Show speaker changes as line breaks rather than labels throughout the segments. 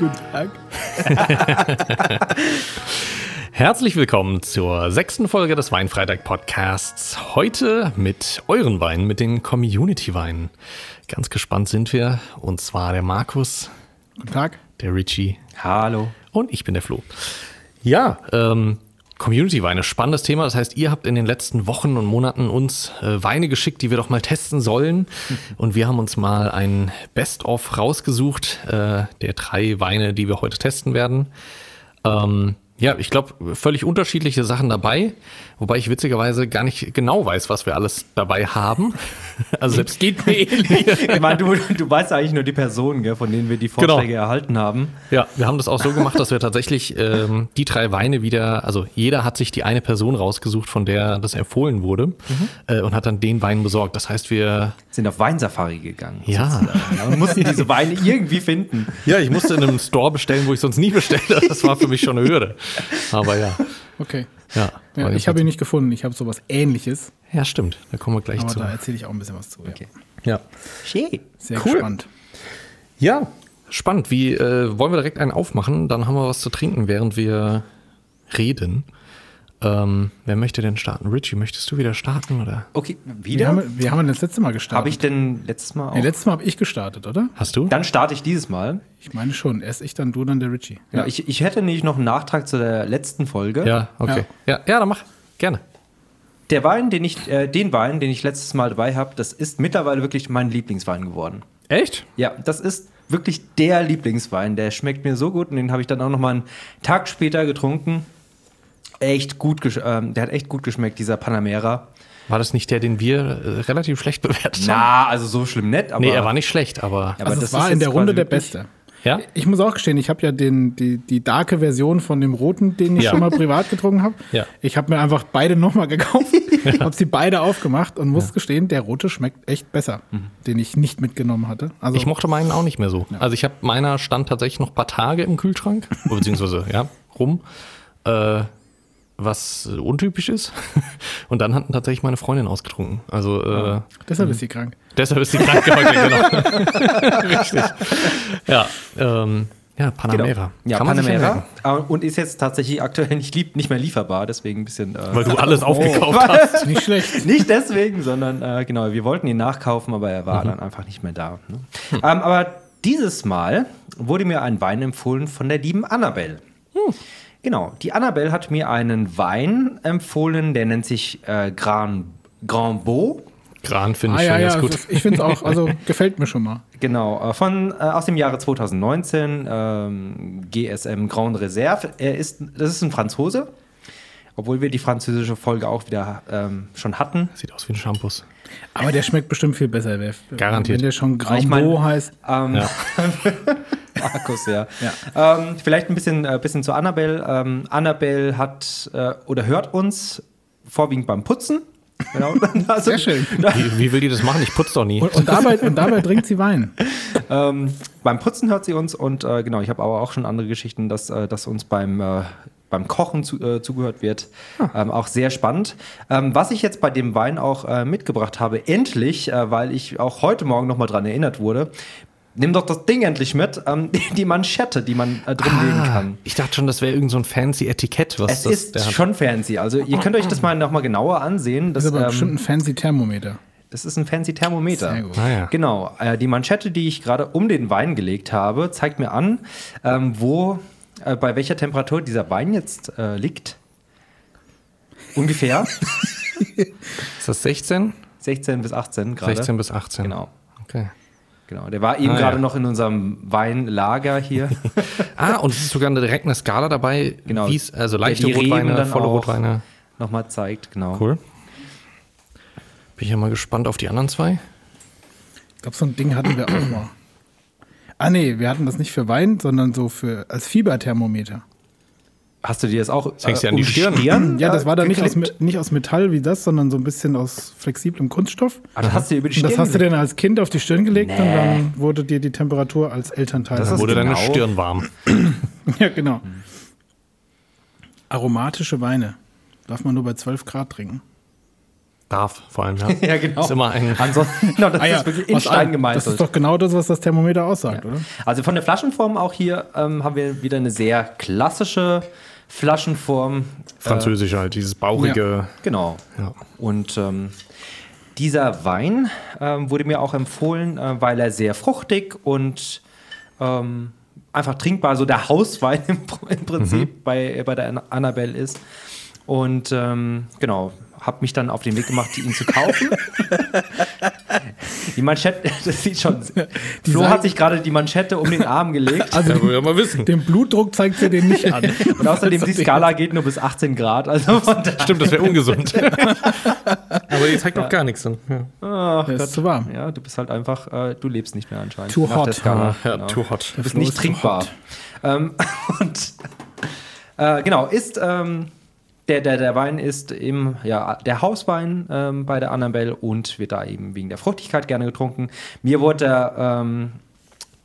Guten Tag.
Herzlich willkommen zur sechsten Folge des Weinfreitag Podcasts. Heute mit euren Weinen, mit den Community-Weinen. Ganz gespannt sind wir. Und zwar der Markus,
Guten Tag.
der Richie
Hallo.
und ich bin der Flo. Ja, ähm, Community-Weine, spannendes Thema. Das heißt, ihr habt in den letzten Wochen und Monaten uns äh, Weine geschickt, die wir doch mal testen sollen. Und wir haben uns mal ein Best-of rausgesucht, äh, der drei Weine, die wir heute testen werden. Ähm, ja, ich glaube, völlig unterschiedliche Sachen dabei, wobei ich witzigerweise gar nicht genau weiß, was wir alles dabei haben. Also selbst geht mir ähnlich.
Ich meine, du, du weißt eigentlich nur die Personen, gell, von denen wir die Vorschläge erhalten haben.
Ja, wir haben das auch so gemacht, dass wir tatsächlich ähm, die drei Weine wieder, also jeder hat sich die eine Person rausgesucht, von der das empfohlen wurde äh, und hat dann den Wein besorgt. Das heißt, wir,
Sind auf Weinsafari gegangen.
Ja.
Und mussten diese Weine irgendwie finden.
ja, ich musste in einem Store bestellen, wo ich sonst nie bestelle. Das war für mich schon eine Hürde. Aber ja,
Okay.
ja.
Ja, ich habe ihn nicht gefunden. Ich habe sowas ähnliches.
ja, stimmt. Da kommen wir gleich
Aber
zu.
da erzähle ich auch ein bisschen was zu.
Okay.
Ja.
Schön.
Sehr
Cool.
gespannt.
ja, spannend. Wie äh, wollen wir direkt einen aufmachen? Dann haben wir was zu trinken, während wir reden. Ähm, wer möchte denn starten? Richie, möchtest du wieder starten oder
Okay,
Wir
wieder?
haben, wir haben das letzte Mal gestartet.
Habe ich denn letztes Mal auch?
Nee, letztes Mal habe ich gestartet, oder?
hast du?
dann starte ich dieses Mal.
Ich meine schon. Erst ich, dann du, dann der Richie.
Ja. ich, ich hätte nämlich noch einen Nachtrag zu der letzten Folge.
Ja, okay. Ja, ja, dann mach. Gerne.
Der Wein, den ich, äh, den Wein, den ich letztes Mal dabei habe, das ist mittlerweile wirklich mein Lieblingswein geworden.
Echt?
Ja, das ist wirklich der Lieblingswein. Der schmeckt mir so gut und den habe ich dann auch noch mal einen Tag später getrunken. Echt gut, gesch- ähm, der hat echt gut geschmeckt, dieser Panamera.
War das nicht der, den wir äh, relativ schlecht bewertet haben?
Na, also so schlimm nett, aber.
Nee, er war nicht schlecht, aber.
aber
Also
das
es war in der Runde der Beste.
Ja?
Ich muss auch gestehen, ich habe ja den, die, die darke Version von dem roten, den ich
Ja.
schon mal privat getrunken habe.
Ja.
Ich habe mir einfach beide nochmal gekauft, habe sie beide aufgemacht und muss gestehen, der rote schmeckt echt besser, den ich nicht mitgenommen hatte. Also
Ich mochte meinen auch nicht mehr so. Also ich habe meiner stand tatsächlich noch ein paar Tage im Kühlschrank, beziehungsweise ja, rum, äh, was äh, untypisch ist. Und dann hatten tatsächlich meine Freundin ausgetrunken. Also äh,
deshalb ist sie krank.
deshalb ist sie krank heute, genau. Richtig. Ja, ähm, ja, Panamera.
Genau. Ja,
Kann
Panamera. Äh, Und ist jetzt tatsächlich aktuell nicht, lieb, nicht mehr lieferbar, deswegen ein bisschen. Äh,
Weil du alles aufgekauft hast.
Nicht schlecht.
Nicht deswegen, sondern äh, genau, wir wollten ihn nachkaufen, aber er
Mhm.
war dann einfach nicht mehr da. Ne? Ähm, aber dieses Mal wurde mir ein Wein empfohlen von der lieben Annabelle.
Hm.
Genau, die Annabelle hat mir einen Wein empfohlen, der nennt sich äh, Grand, Grand Beau.
Gran finde
Ah
ich
ja,
schon
ja,
ganz gut.
das- ich finde es auch, also gefällt mir schon mal.
Genau, äh, von, äh, aus dem Jahre 2019, ähm, GSM Grand Reserve. Er ist, das ist ein Franzose, obwohl wir die französische Folge auch wieder ähm, schon hatten.
Sieht aus wie ein Shampoo.
Aber der schmeckt bestimmt viel besser.
Garantiert.
Wenn der schon
Ich mein-
heißt.
Ähm,
Ja.
Markus, ja. Ähm, vielleicht ein bisschen, äh, bisschen zu Annabelle. Ähm, Annabelle hat äh, oder hört uns vorwiegend beim Putzen. Genau. Also,
Sehr schön.
Wie, wie will die das machen? Ich putze doch nie.
Und, und, dabei, und dabei trinkt sie Wein.
Ähm, beim Putzen hört sie uns und äh, genau, ich habe aber auch schon andere Geschichten, dass, äh, dass uns beim, äh, beim Kochen zu, äh, zugehört wird. Ähm, auch sehr spannend. Ähm, was ich jetzt bei dem Wein auch äh, mitgebracht habe, endlich, äh, weil ich auch heute Morgen nochmal dran erinnert wurde, nimm doch das Ding endlich mit, ähm, die, Manschette, die man äh, drin legen kann.
Ich dachte schon, das wäre irgend so ein fancy Etikett, was
Es
das
ist
der hat.
schon fancy. Also ihr könnt euch das mal nochmal genauer ansehen. Das,
ist aber
ähm,
bestimmt ein fancy Thermometer.
das ist ein fancy Thermometer.
Sehr gut.
Ah, ja.
Genau. Äh, die Manschette, die ich gerade um den Wein gelegt habe, zeigt mir an, ähm, wo, äh, bei welcher Temperatur dieser Wein jetzt äh, liegt. Ungefähr
Ist das 16?
16 bis 18 gerade.
16 bis 18.
Genau.
Okay.
Genau. Der war eben
Ah,
gerade
ja.
noch in unserem Weinlager hier.
Ah, und es ist sogar eine, direkt eine Skala dabei,
Genau.
wie es, also leichte
Der die
Rotweine,
dann
volle
auch
Rotweine.
Nochmal zeigt, genau.
Cool. Bin ich ja mal gespannt auf die anderen zwei.
Ich glaube, so ein Ding hatten wir auch mal. Ah nee, wir hatten das nicht für Wein, sondern so für als Fieberthermometer.
Hast du dir das auch
Das hängst du an die Stirn.
Ja, das
äh,
war dann nicht aus, nicht aus Metall wie das, sondern so ein bisschen aus flexiblem Kunststoff.
Ah, das hast du dir über die
Und das
Stirn
hast du dann als Kind auf die Stirn gelegt und
Nee.
dann wurde dir die Temperatur als Elternteil.
Das
Dann wurde deine
genau-
Stirn warm.
ja, genau. Aromatische Weine darf man nur bei 12 Grad trinken.
Darf vor allem, ja.
Ja, genau.
Ist immer ein.
Ansonsten, genau, das
Ah ja,
ist wirklich in
was
Stein
an- Das
gemeißelt.
ist doch genau das, was das Thermometer aussagt, oder?
Also von der Flaschenform auch hier ähm, haben wir wieder eine sehr klassische Flaschenform.
Französisch halt, dieses bauchige.
Genau.
Ja.
Und ähm, dieser Wein ähm, wurde mir auch empfohlen, äh, weil er sehr fruchtig und ähm, einfach trinkbar, so der Hauswein im, im Prinzip bei, bei der Anna- Annabelle ist. Und ähm, genau, habe mich dann auf den Weg gemacht, ihn zu kaufen. die Manschette, das sieht schon. Flo
Seite-
hat sich gerade die Manschette um den Arm gelegt.
Also
Ja, ja mal wissen.
den Blutdruck zeigt sie den nicht an.
Und außerdem, die Skala geht nur bis 18 Grad. Also
Stimmt, das wäre ungesund. Aber die zeigt noch gar nichts an. Ja.
Ach
ist zu warm.
Ja, du bist halt einfach, äh, du lebst nicht mehr anscheinend.
Too hot.
Skala.
Ja,
Genau.
too hot.
Du bist
Flo
nicht trinkbar. Ähm, und äh, genau, ist ähm, der, der, der Wein ist im, ja, der Hauswein ähm, bei der Annabelle und wird da eben wegen der Fruchtigkeit gerne getrunken. Mir wurde er ähm,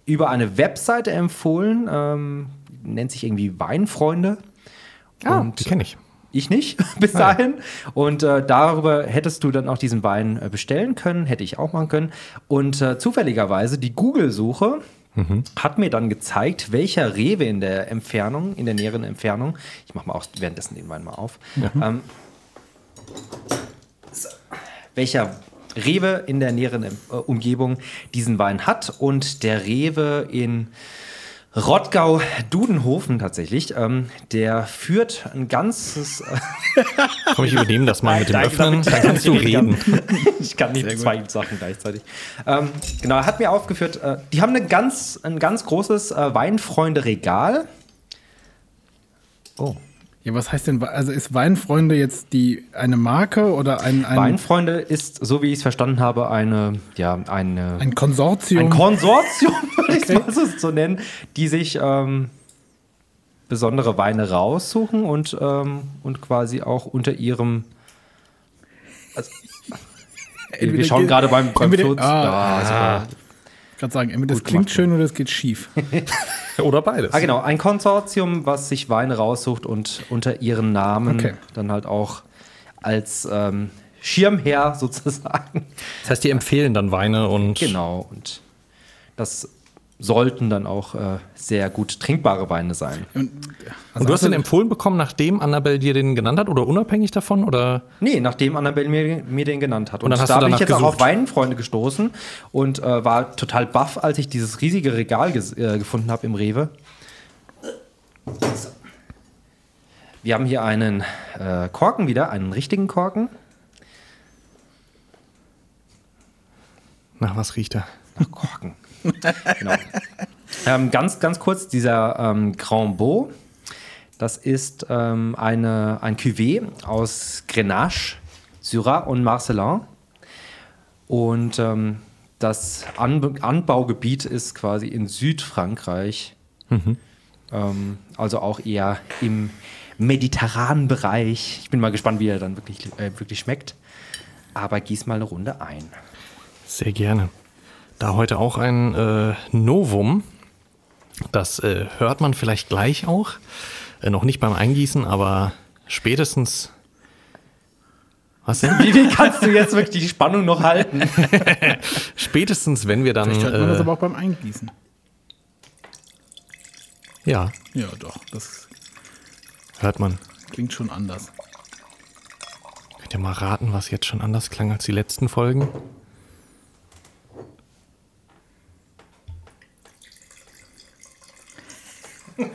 über eine Webseite empfohlen, ähm, nennt sich irgendwie Weinfreunde.
Ah,
Und-
die kenne ich.
Ich nicht, bis dahin. Und äh, darüber hättest du dann auch diesen Wein äh, bestellen können, hätte ich auch machen können. Und äh, zufälligerweise die Google-Suche hat mir dann gezeigt, welcher Rewe in der Entfernung, in der näheren Entfernung, ich mache mal auch währenddessen den Wein mal auf, ähm, so, welcher Rewe in der näheren äh, Umgebung diesen Wein hat. Und der Rewe in Rottgau-Dudenhofen tatsächlich, ähm, der führt ein ganzes.
Komm, ich übernehme das mal mit dem Öffnen, dann kannst du
reden ich kann nicht zwei Sachen gleichzeitig. Ähm, genau, er hat mir aufgeführt, äh, die haben eine ganz, ein ganz großes äh, Weinfreunde-Regal. Oh.
Ja, was heißt denn, also ist Weinfreunde jetzt die eine Marke oder ein, ein,
Weinfreunde ist, so wie ich es verstanden habe, eine, ja, eine,
ein Konsortium?
ein Konsortium, würde ich es mal so, nennen, die sich ähm, besondere Weine raussuchen und, ähm, und quasi auch unter ihrem. Also, wir schauen gerade beim, beim
entweder-
Flo-
ah, Kann sagen, entweder das klingt schön oder es geht schief.
Oder beides.
Ah, genau, ein Konsortium, was sich Weine raussucht und unter ihren Namen
Okay.
dann halt auch als ähm, Schirmherr sozusagen.
Das heißt, die empfehlen dann Weine und
Genau, und das sollten dann auch äh, sehr gut trinkbare Weine sein.
Und,
Und du hast den empfohlen bekommen, nachdem Annabelle dir den genannt hat oder unabhängig davon? Oder?
Nee, nachdem Annabelle mir, mir den genannt hat.
Und dann hast
da
du
bin ich jetzt auch auf
gesucht.
Weinfreunde gestoßen und äh, war total baff, als ich dieses riesige Regal ges- äh, gefunden habe im Rewe. So. Wir haben hier einen äh, Korken wieder, einen richtigen Korken.
Nach was riecht er?
Nach Korken. Genau. ähm, ganz, ganz kurz, dieser ähm, Grand Beau, das ist ähm, eine, ein Cuvée aus Grenache, Syrah und Marcelin. Und ähm, das An Anbaugebiet ist quasi in Südfrankreich. Ähm, also auch eher im mediterranen Bereich. Ich bin mal gespannt, wie er dann wirklich, äh, wirklich schmeckt. Aber gieß mal eine Runde ein.
Sehr gerne. Da heute auch ein äh, Novum. Das äh, hört man vielleicht gleich auch. Äh, noch nicht beim Eingießen, aber spätestens. Was denn?
Wie viel kannst du jetzt wirklich die Spannung noch halten?
Spätestens, wenn wir dann.
vielleicht hört man das
Äh,
aber auch beim Eingießen.
ja,
Ja, doch, das
hört man.
klingt schon anders.
Könnt ihr mal raten, was jetzt schon anders klang als die letzten Folgen? Wir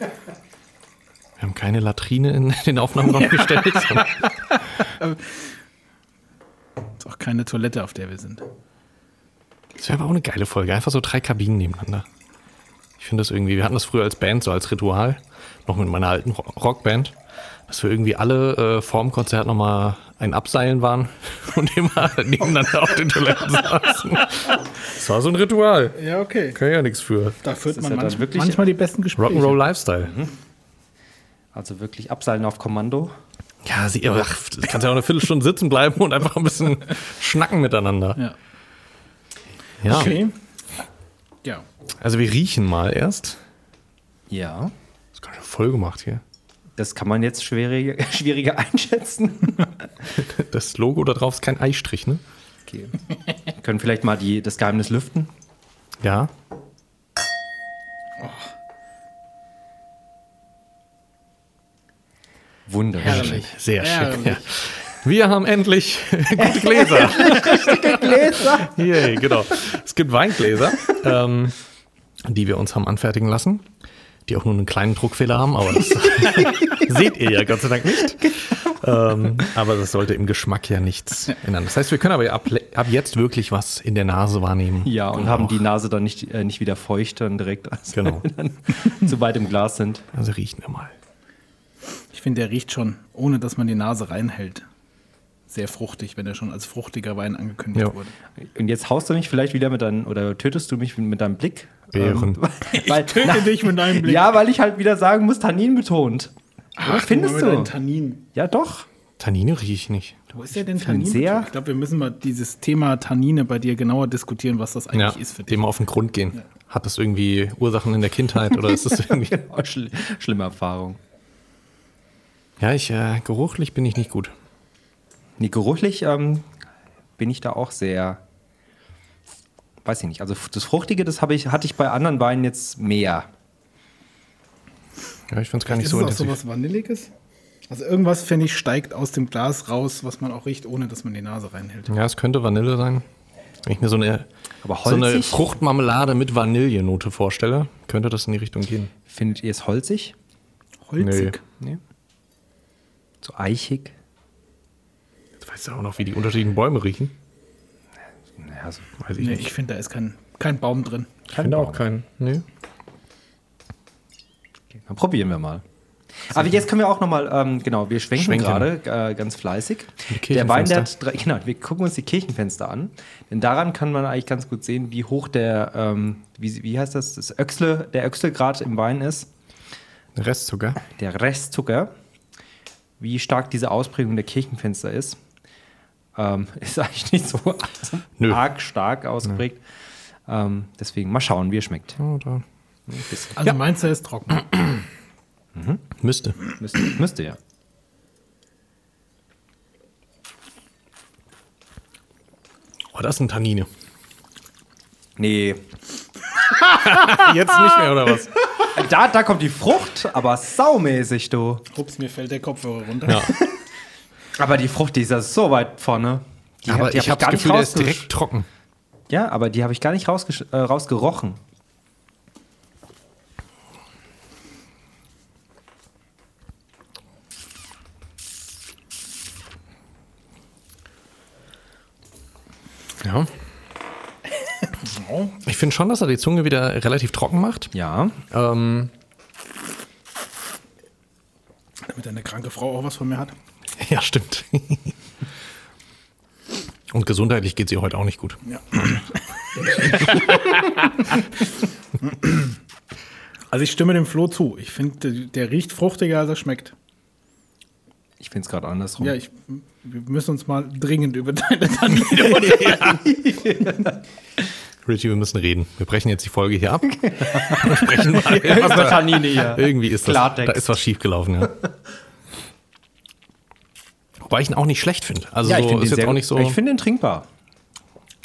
haben keine Latrine in den Aufnahmeraum gestellt. sondern-
Ist auch keine Toilette, auf der wir sind.
Das wäre aber auch eine geile Folge. Einfach so drei Kabinen nebeneinander. Ich finde das irgendwie, wir hatten das früher als Band, so als Ritual, noch mit meiner alten Ro- Rockband, dass wir irgendwie alle äh, vor dem Konzert nochmal ein Abseilen waren und immer nebeneinander auf den Toiletten saßen. Das war so ein Ritual.
Ja, okay.
Kann ja nichts für.
Da führt man
ja dann
manchmal,
wirklich-
manchmal die besten Gespräche.
Rock'n'Roll Lifestyle.
Also wirklich abseilen auf Kommando.
Ja, sie, ach, du kannst ja auch eine Viertelstunde sitzen bleiben und einfach ein bisschen schnacken miteinander.
Ja.
Ja.
Okay. Ja.
Also wir riechen mal erst.
Ja.
Das ist ganz schön voll gemacht hier.
Das kann man jetzt schwieriger, schwieriger einschätzen.
Das Logo da drauf ist kein Eistrich, ne?
Okay. Wir können vielleicht mal die, das Geheimnis lüften.
Ja.
Wunderschön.
Herrlich.
Sehr schick.
Herrlich.
Ja. Wir haben endlich gute Gläser.
Gläser.
Yay, genau. Es gibt Weingläser, ähm, die wir uns haben anfertigen lassen, die auch nur einen kleinen Druckfehler haben, aber das seht ihr ja Gott sei Dank nicht. Ähm, aber das sollte im Geschmack ja nichts ändern. Das heißt, wir können aber ab, ab jetzt wirklich was in der Nase wahrnehmen.
Ja, und haben
auch-
die Nase dann nicht, äh, nicht wieder feucht dann direkt, als
Genau.
wir dann zu weit im Glas sind.
Also riechen wir mal.
Ich finde, der riecht schon, ohne dass man die Nase reinhält. Sehr fruchtig, wenn er schon als fruchtiger Wein angekündigt
Ja.
wurde.
Und jetzt haust du mich vielleicht wieder mit deinem, oder tötest du mich mit deinem Blick?
Bären.
Ähm, weil,
Töte dich mit deinem Blick.
Ja, weil ich halt wieder sagen muss, Tannin betont. Findest
Guck mal mit
du?
Tannin.
Ja, doch.
Tannine rieche ich nicht.
Wo ist der denn
finde
Tannin?
sehr-
Ich glaube, wir müssen mal dieses Thema Tannine bei dir genauer diskutieren, was das
Ja,
eigentlich ist für dich.
dem auf den Grund gehen. Hat das irgendwie Ursachen in der Kindheit oder ist das irgendwie.
Schl schlimme Erfahrung.
Ja, ich, äh, geruchlich bin ich nicht gut.
Nee, geruchlich ähm, bin ich da auch sehr. Weiß ich nicht. Also das Fruchtige, das habe ich, hatte ich bei anderen Weinen jetzt mehr.
Ja, ich finde es gar nicht
ist
so
es auch
intensiv.
so was Vanilliges? Also irgendwas, finde ich, steigt aus dem Glas raus, was man auch riecht, ohne dass man die Nase reinhält.
Ja, es könnte Vanille sein. Wenn ich mir so eine,
Aber
so eine
holzig?
Fruchtmarmelade mit Vanillenote vorstelle, könnte das in die Richtung gehen.
Findet ihr es holzig?
Holzig.
Nee. So eichig?
Weißt du auch noch, wie die unterschiedlichen Bäume riechen.
Naja, so.
Weiß ich
Nee,
nicht.
ich finde, da ist kein, kein Baum drin.
Ich finde auch keinen. Nee.
Dann probieren wir mal. Aber jetzt können wir auch noch mal, ähm, genau, wir schwenken,
Schwenken.
gerade äh, ganz fleißig. Der Wein, der hat, drei- genau, wir gucken uns die Kirchenfenster an, denn daran kann man eigentlich ganz gut sehen, wie hoch der, ähm, wie, wie heißt das, das Öchsle, der Öchselgrad im Wein ist,
Restzucker.
der Restzucker, wie stark diese Ausprägung der Kirchenfenster ist. Ähm, ist eigentlich nicht so
Nö.
arg stark ausgeprägt. Ähm, deswegen mal schauen, wie er schmeckt. Bisschen.
Also meinst du, er ist trocken?
Müsste.
Müsste, müsste ja.
Oh, das sind Tannine.
Nee,
Jetzt nicht mehr, oder was?
Da, da kommt die Frucht, aber saumäßig, du.
Ups, mir fällt der Kopfhörer runter.
Ja.
Aber die Frucht, die ist ja so weit vorne. Die
Aber
hab- die
ich
hab
habe das Gefühl, der ist direkt trocken.
Ja, aber die habe ich gar nicht äh, rausgerochen.
Ja. Ich finde schon, dass er die Zunge wieder relativ trocken macht.
Ja.
Ähm,
Damit eine kranke Frau auch was von mir hat.
ja, stimmt. Und gesundheitlich geht sie heute auch nicht gut.
Ja. also ich stimme dem Flo zu. Ich finde, der, der riecht fruchtiger, als er schmeckt.
Ich finde es gerade andersrum.
Ja, ich, wir müssen uns mal dringend über deine Tannine unterhalten.
Richie, wir müssen reden. Wir brechen jetzt die Folge hier ab. Und sprechen mal.
Eine Tannine hier.
Irgendwie ist das, da ist was schiefgelaufen, ja. Wobei ich ihn auch nicht schlecht finde. Also
Ja, ich
so,
finde
ist jetzt
sehr
auch nicht so.
Ich finde den trinkbar.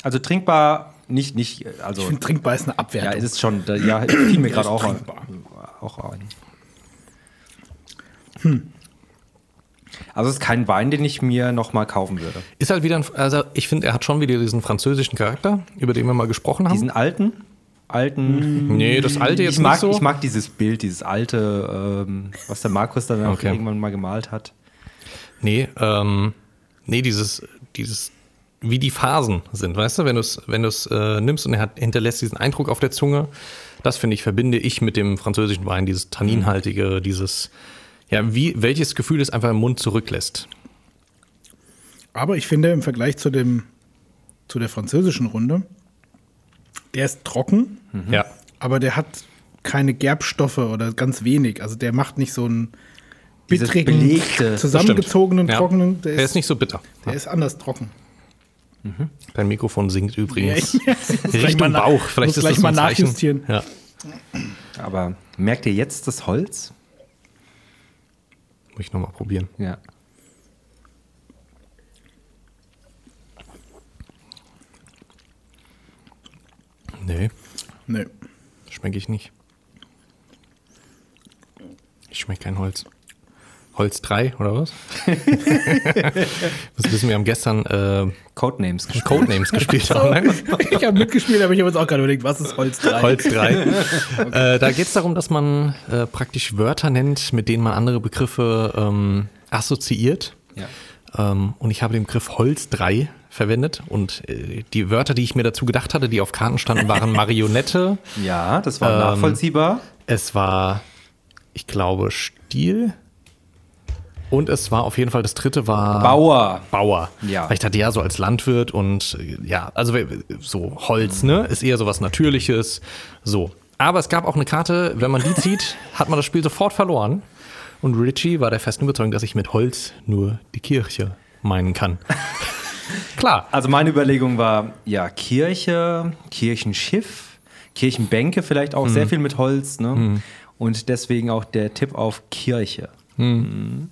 Also trinkbar, nicht, nicht, also.
Ich finde, trinkbar ist eine
ja,
Abwertung.
es ist schon, da- ja, fiel mir gerade auch, an-
trinkbar.
auch ein. Also es ist kein Wein, den ich mir nochmal kaufen würde.
Ist halt wieder ein, also ich finde, er hat schon wieder diesen französischen Charakter, über den wir mal gesprochen haben.
Diesen alten, alten.
nee, das alte jetzt
ich mag,
nicht so.
ich mag dieses Bild, dieses alte, ähm, was der Markus dann auch
Okay.
irgendwann mal gemalt hat.
Nee, ähm, nee, dieses, dieses, wie die Phasen sind, weißt du, wenn du es wenn du's, äh, nimmst und er hat, hinterlässt diesen Eindruck auf der Zunge, das finde ich, verbinde ich mit dem französischen Wein, dieses Tanninhaltige, dieses, ja, wie, welches Gefühl es einfach im Mund zurücklässt.
Aber ich finde im Vergleich zu, dem, zu der französischen Runde, der ist trocken,
Ja.
aber der hat keine Gerbstoffe oder ganz wenig. Also der macht nicht so einen
Dieses
bittrigen,
belegte.
zusammengezogenen,
Ja.
trockenen, der,
Der
ist,
ist nicht so bitter.
der ist anders trocken.
Dein Mikrofon singt übrigens.
Ja,
Richtung
mal nach-
Bauch. Vielleicht
muss
ist
gleich
das
mal nachjustieren.
Ja.
Aber merkt ihr jetzt das Holz?
Muss ich nochmal probieren.
Ja.
Nee,
Nö.
schmecke ich nicht. Ich schmecke kein Holz. Holz 3 oder was? das wissen wir haben gestern äh,
Codenames gespielt.
Codenames gespielt. haben.
Ich habe mitgespielt, aber ich habe jetzt auch gerade überlegt, was ist Holz 3?
Holz 3. äh, da geht es darum, dass man äh, praktisch Wörter nennt, mit denen man andere Begriffe ähm, assoziiert.
Ja.
Ähm, und ich habe den Begriff Holz 3 verwendet. Und äh, die Wörter, die ich mir dazu gedacht hatte, die auf Karten standen, waren Marionette.
ja, das war
Ähm,
nachvollziehbar.
Es war, ich glaube, Stiel. Und es war auf jeden Fall, das dritte war
Bauer.
Bauer.
Ja.
Weil ich dachte ja so als Landwirt und äh, ja, also we- so Holz, ne, ist eher so was Natürliches. So. Aber es gab auch eine Karte, wenn man die zieht, hat man das Spiel sofort verloren. Und Richie war der festen Überzeugung, dass ich mit Holz nur die Kirche meinen kann. Klar.
Also meine Überlegung war, ja, Kirche, Kirchenschiff, Kirchenbänke vielleicht auch, sehr viel mit Holz, ne? Und deswegen auch der Tipp auf Kirche. Mhm.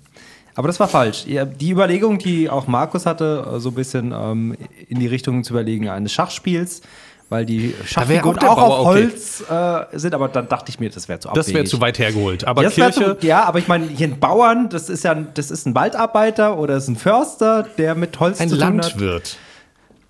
Aber das war falsch. Die Überlegung, die auch Markus hatte, äh, so ein bisschen ähm, in die Richtung zu überlegen eines Schachspiels, weil die Schachfiguren
auch Bauer,
auf
okay.
Holz äh, sind, aber dann dachte ich mir, das wäre zu
Das wäre
abwegig.
zu weit hergeholt. Aber
Das
Kirche,
Zu, ja, aber ich meine, hier ein Bauern, das ist ja das ist ein Waldarbeiter oder ist ein Förster, der mit Holz
ein
zu tun hat.
Landwirt.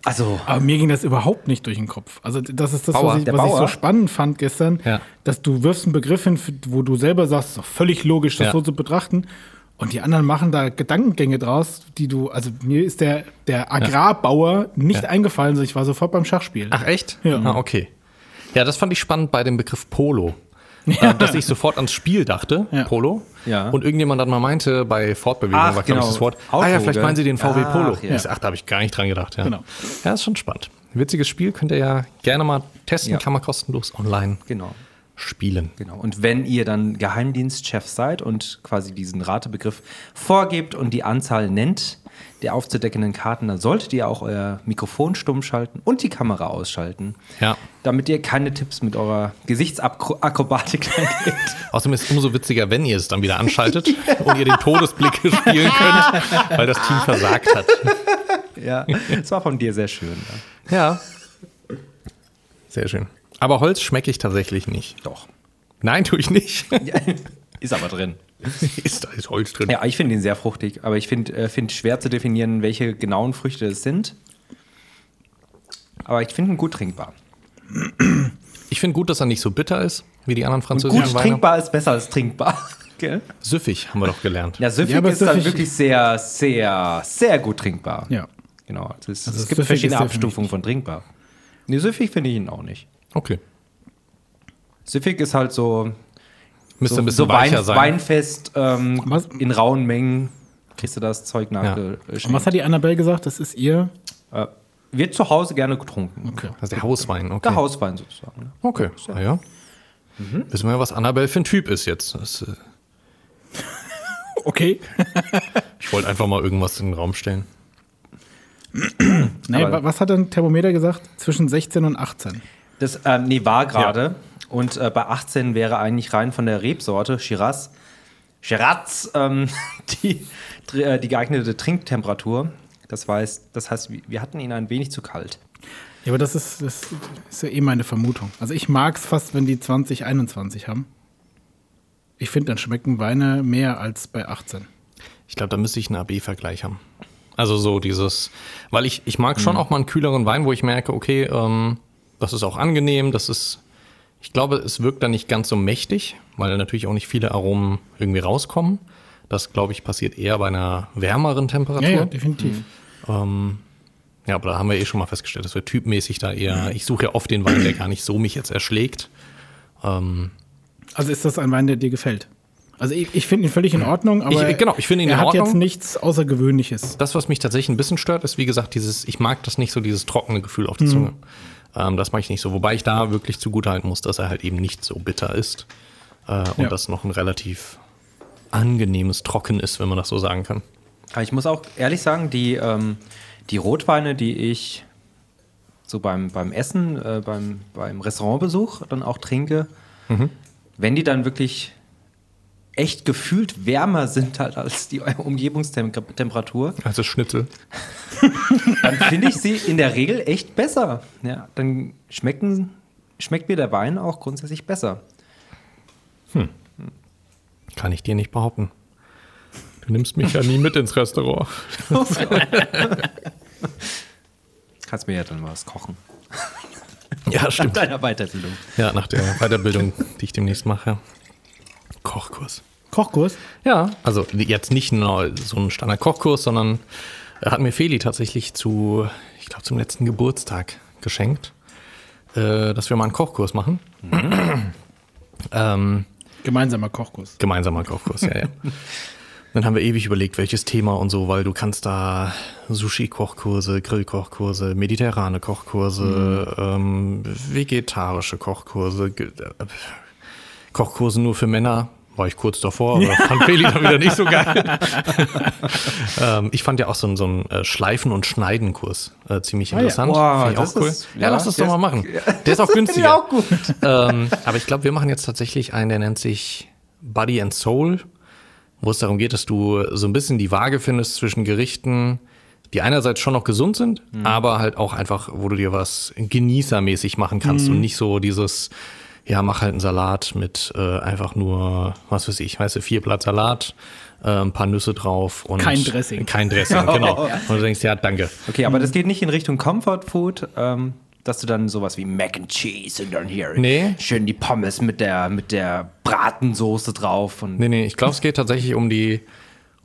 Also,
Aber mir ging das überhaupt nicht durch den Kopf. Also das ist das,
Bauer.
was, ich, was ich so spannend fand gestern,
Ja.
dass du wirfst einen Begriff hin, wo du selber sagst, ist doch völlig logisch, das
Ja.
so zu betrachten. Und die anderen machen da Gedankengänge draus, die du, also mir ist der, der Agrarbauer nicht eingefallen, so ich war sofort beim Schachspiel.
Ach echt?
Ja.
Ah, okay. Ja, das fand ich spannend bei dem Begriff Polo. Äh, dass ich sofort ans Spiel dachte,
Ja.
Polo.
Ja.
Und irgendjemand dann mal meinte, bei Fortbewegung
Ach,
war, glaube
genau.
ich, das Wort.
Auto,
ah ja, vielleicht meinen Sie den VW
Ach,
Polo.
ja.
Ach, da habe ich gar nicht dran gedacht. Ja.
Genau.
ja, ist schon spannend. Witziges Spiel, könnt ihr ja gerne mal testen,
Ja.
kann man kostenlos online
genau.
Spielen.
Genau. Und wenn ihr dann Geheimdienstchef seid und quasi diesen Ratebegriff vorgebt und die Anzahl nennt der aufzudeckenden Karten, dann solltet ihr auch euer Mikrofon stumm schalten und die Kamera ausschalten,
Ja.
damit ihr keine Tipps mit eurer Gesichtsakrobatik eingeht.
Außerdem ist es umso witziger, wenn ihr es dann wieder anschaltet und ihr den Todesblick spielen könnt, weil das Team versagt hat.
ja, das war von dir sehr schön.
Ja.
Ja.
Sehr schön. Aber Holz schmecke ich tatsächlich nicht.
Doch.
Nein, tue ich nicht.
Ist aber drin.
ist da ist Holz drin?
Ja, ich finde ihn sehr fruchtig, aber ich finde äh, find schwer zu definieren, welche genauen Früchte es sind. Aber ich finde ihn gut trinkbar.
Ich finde gut, dass er nicht so bitter ist wie die anderen französischen
Gut
Weine.
trinkbar ist besser als trinkbar. Gell?
Süffig haben wir doch gelernt.
Ja, süffig
Ja,
ist dann
süffig-
wirklich sehr, sehr, sehr gut trinkbar.
Ja.
Genau. Also es,
Also
es gibt verschiedene Abstufungen von trinkbar. Nee, süffig finde ich ihn auch nicht.
Okay.
Süffig ist halt so,
Müsste
so,
ein bisschen
so
weicher
Wein,
sein.
Weinfest ähm,
Was-
in rauen Mengen. Kriegst du das Zeug
Ja.
nachgeschenkt.
Und was hat die Annabelle gesagt? Das ist ihr.
Äh, wird zu Hause gerne getrunken.
Okay.
Das ist der Hauswein, okay.
Der Hauswein sozusagen. ne?
Okay, ah, ja. Wissen wir ja, was Annabelle für ein Typ ist jetzt. Das, äh,
Okay.
ich wollte einfach mal irgendwas in den Raum stellen.
Nee,
Aber-
was hat denn Thermometer gesagt? Zwischen 16 und 18.
Das, ähm, nee, war gerade. Und äh, bei 18 wäre eigentlich rein von der Rebsorte Shiraz, Shiraz ähm, die, äh, die geeignete Trinktemperatur. Das heißt, das heißt, wir- hatten ihn ein wenig zu kalt.
Ja, aber das ist, das ist ja eh meine Vermutung. Also ich mag es fast, wenn die 20, 21 haben. Ich finde, dann schmecken Weine mehr als bei 18.
Ich glaube, da müsste ich einen AB-Vergleich haben. Also so dieses, weil ich, ich mag schon auch mal einen kühleren Wein, wo ich merke, okay, ähm, das ist auch angenehm, das ist, ich glaube, es wirkt dann nicht ganz so mächtig, weil natürlich auch nicht viele Aromen irgendwie rauskommen. Das, glaube ich, passiert eher bei einer wärmeren Temperatur.
Ja, ja, definitiv.
Ähm, ja, aber da haben wir eh schon mal festgestellt, dass wir typmäßig da eher, ich suche ja oft den Wein, der gar nicht so mich jetzt erschlägt. Ähm,
Also ist das ein Wein, der dir gefällt? Also ich, ich finde ihn völlig in Ordnung, aber
Ich- genau, ich finde ihn
er
in
hat
Ordnung.
jetzt nichts Außergewöhnliches.
das, was mich tatsächlich ein bisschen stört, ist, wie gesagt, dieses, ich mag das nicht so, dieses trockene Gefühl auf der Zunge. Ähm, das mag ich nicht so. Wobei ich da wirklich zugutehalten muss, dass er halt eben nicht so bitter ist. Äh, und
Ja.
das noch ein relativ angenehmes Trocken ist, wenn man das so sagen kann.
Aber ich muss auch ehrlich sagen, die, ähm, die Rotweine, die ich so beim, beim Essen, äh, beim, beim Restaurantbesuch dann auch trinke, wenn die dann wirklich echt gefühlt wärmer sind halt als die Umgebungstemperatur,
Also Schnitzel.
dann finde ich sie in der Regel echt besser. Ja, dann schmecken, schmeckt mir der Wein auch grundsätzlich besser.
Kann ich dir nicht behaupten. Du nimmst mich ja nie mit ins Restaurant.
Kannst mir ja dann was kochen.
Ja, stimmt.
Deiner Weiterbildung.
Ja, nach der Weiterbildung, die ich demnächst mache. Kochkurs.
Kochkurs?
Ja, also jetzt nicht nur so ein Standard-Kochkurs, sondern er hat mir Feli tatsächlich zu, ich glaube, zum letzten Geburtstag geschenkt, äh, dass wir mal einen Kochkurs machen. ähm,
Gemeinsamer Kochkurs.
gemeinsamer Kochkurs, ja, ja. Dann haben wir ewig überlegt, welches Thema und so, weil du kannst da Sushi-Kochkurse, Grillkochkurse, mediterrane Kochkurse, ähm, vegetarische Kochkurse, äh, Kochkurse nur für Männer. War ich kurz davor, aber fand Feli dann wieder nicht so geil. ähm, ich fand ja auch so, einen- so einen äh, Schleifen- und Schneiden-Kurs äh, ziemlich
ja.
interessant. Fand ich
das
auch cool.
ist-
ja,
ja,
lass das doch mal machen. Der ist auch günstiger.
auch gut.
ähm, aber ich glaube, wir machen jetzt tatsächlich einen, der nennt sich Body and Soul, wo es darum geht, dass du so ein bisschen die Waage findest zwischen Gerichten, die einerseits schon noch gesund sind, aber halt auch einfach, wo du dir was genießermäßig machen kannst und nicht so dieses, ja, mach halt einen Salat mit äh, einfach nur, was weiß ich, weißt du, vier Blatt Salat, äh, ein paar Nüsse drauf und
Kein Dressing.
Kein Dressing, genau. Und du denkst, ja, danke.
Okay, aber das geht nicht in Richtung Comfort Food, ähm, dass du dann sowas wie Mac and Cheese und dann hier
Nee.
schön die Pommes mit der, mit der Bratensoße drauf. Und
Nee, nee, ich glaube, es geht tatsächlich um die,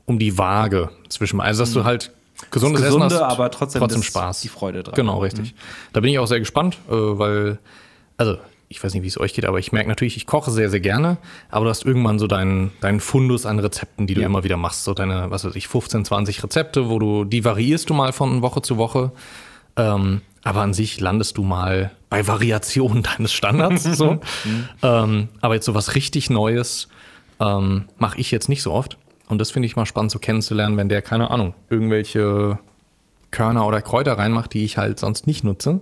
um die Waage zwischen, also dass du halt gesundes
Das
Essen
Gesunde,
hast,
aber trotzdem
trotzdem
das-
Spaß.
die Freude dran.
Genau, richtig. Da bin ich auch sehr gespannt, äh, weil, also ich weiß nicht, wie es euch geht, aber ich merke natürlich, ich koche sehr, sehr gerne, aber du hast irgendwann so deinen, deinen Fundus an Rezepten, die du
Ja.
immer wieder machst, so deine, was weiß ich, 15, 20 Rezepte, wo du, die variierst du mal von Woche zu Woche. Ähm, aber an sich landest du mal bei Variationen deines Standards. so. ähm, aber jetzt so was richtig Neues ähm, mache ich jetzt nicht so oft. Und das finde ich mal spannend so kennenzulernen, wenn der, keine Ahnung, irgendwelche Körner oder Kräuter reinmacht, die ich halt sonst nicht nutze.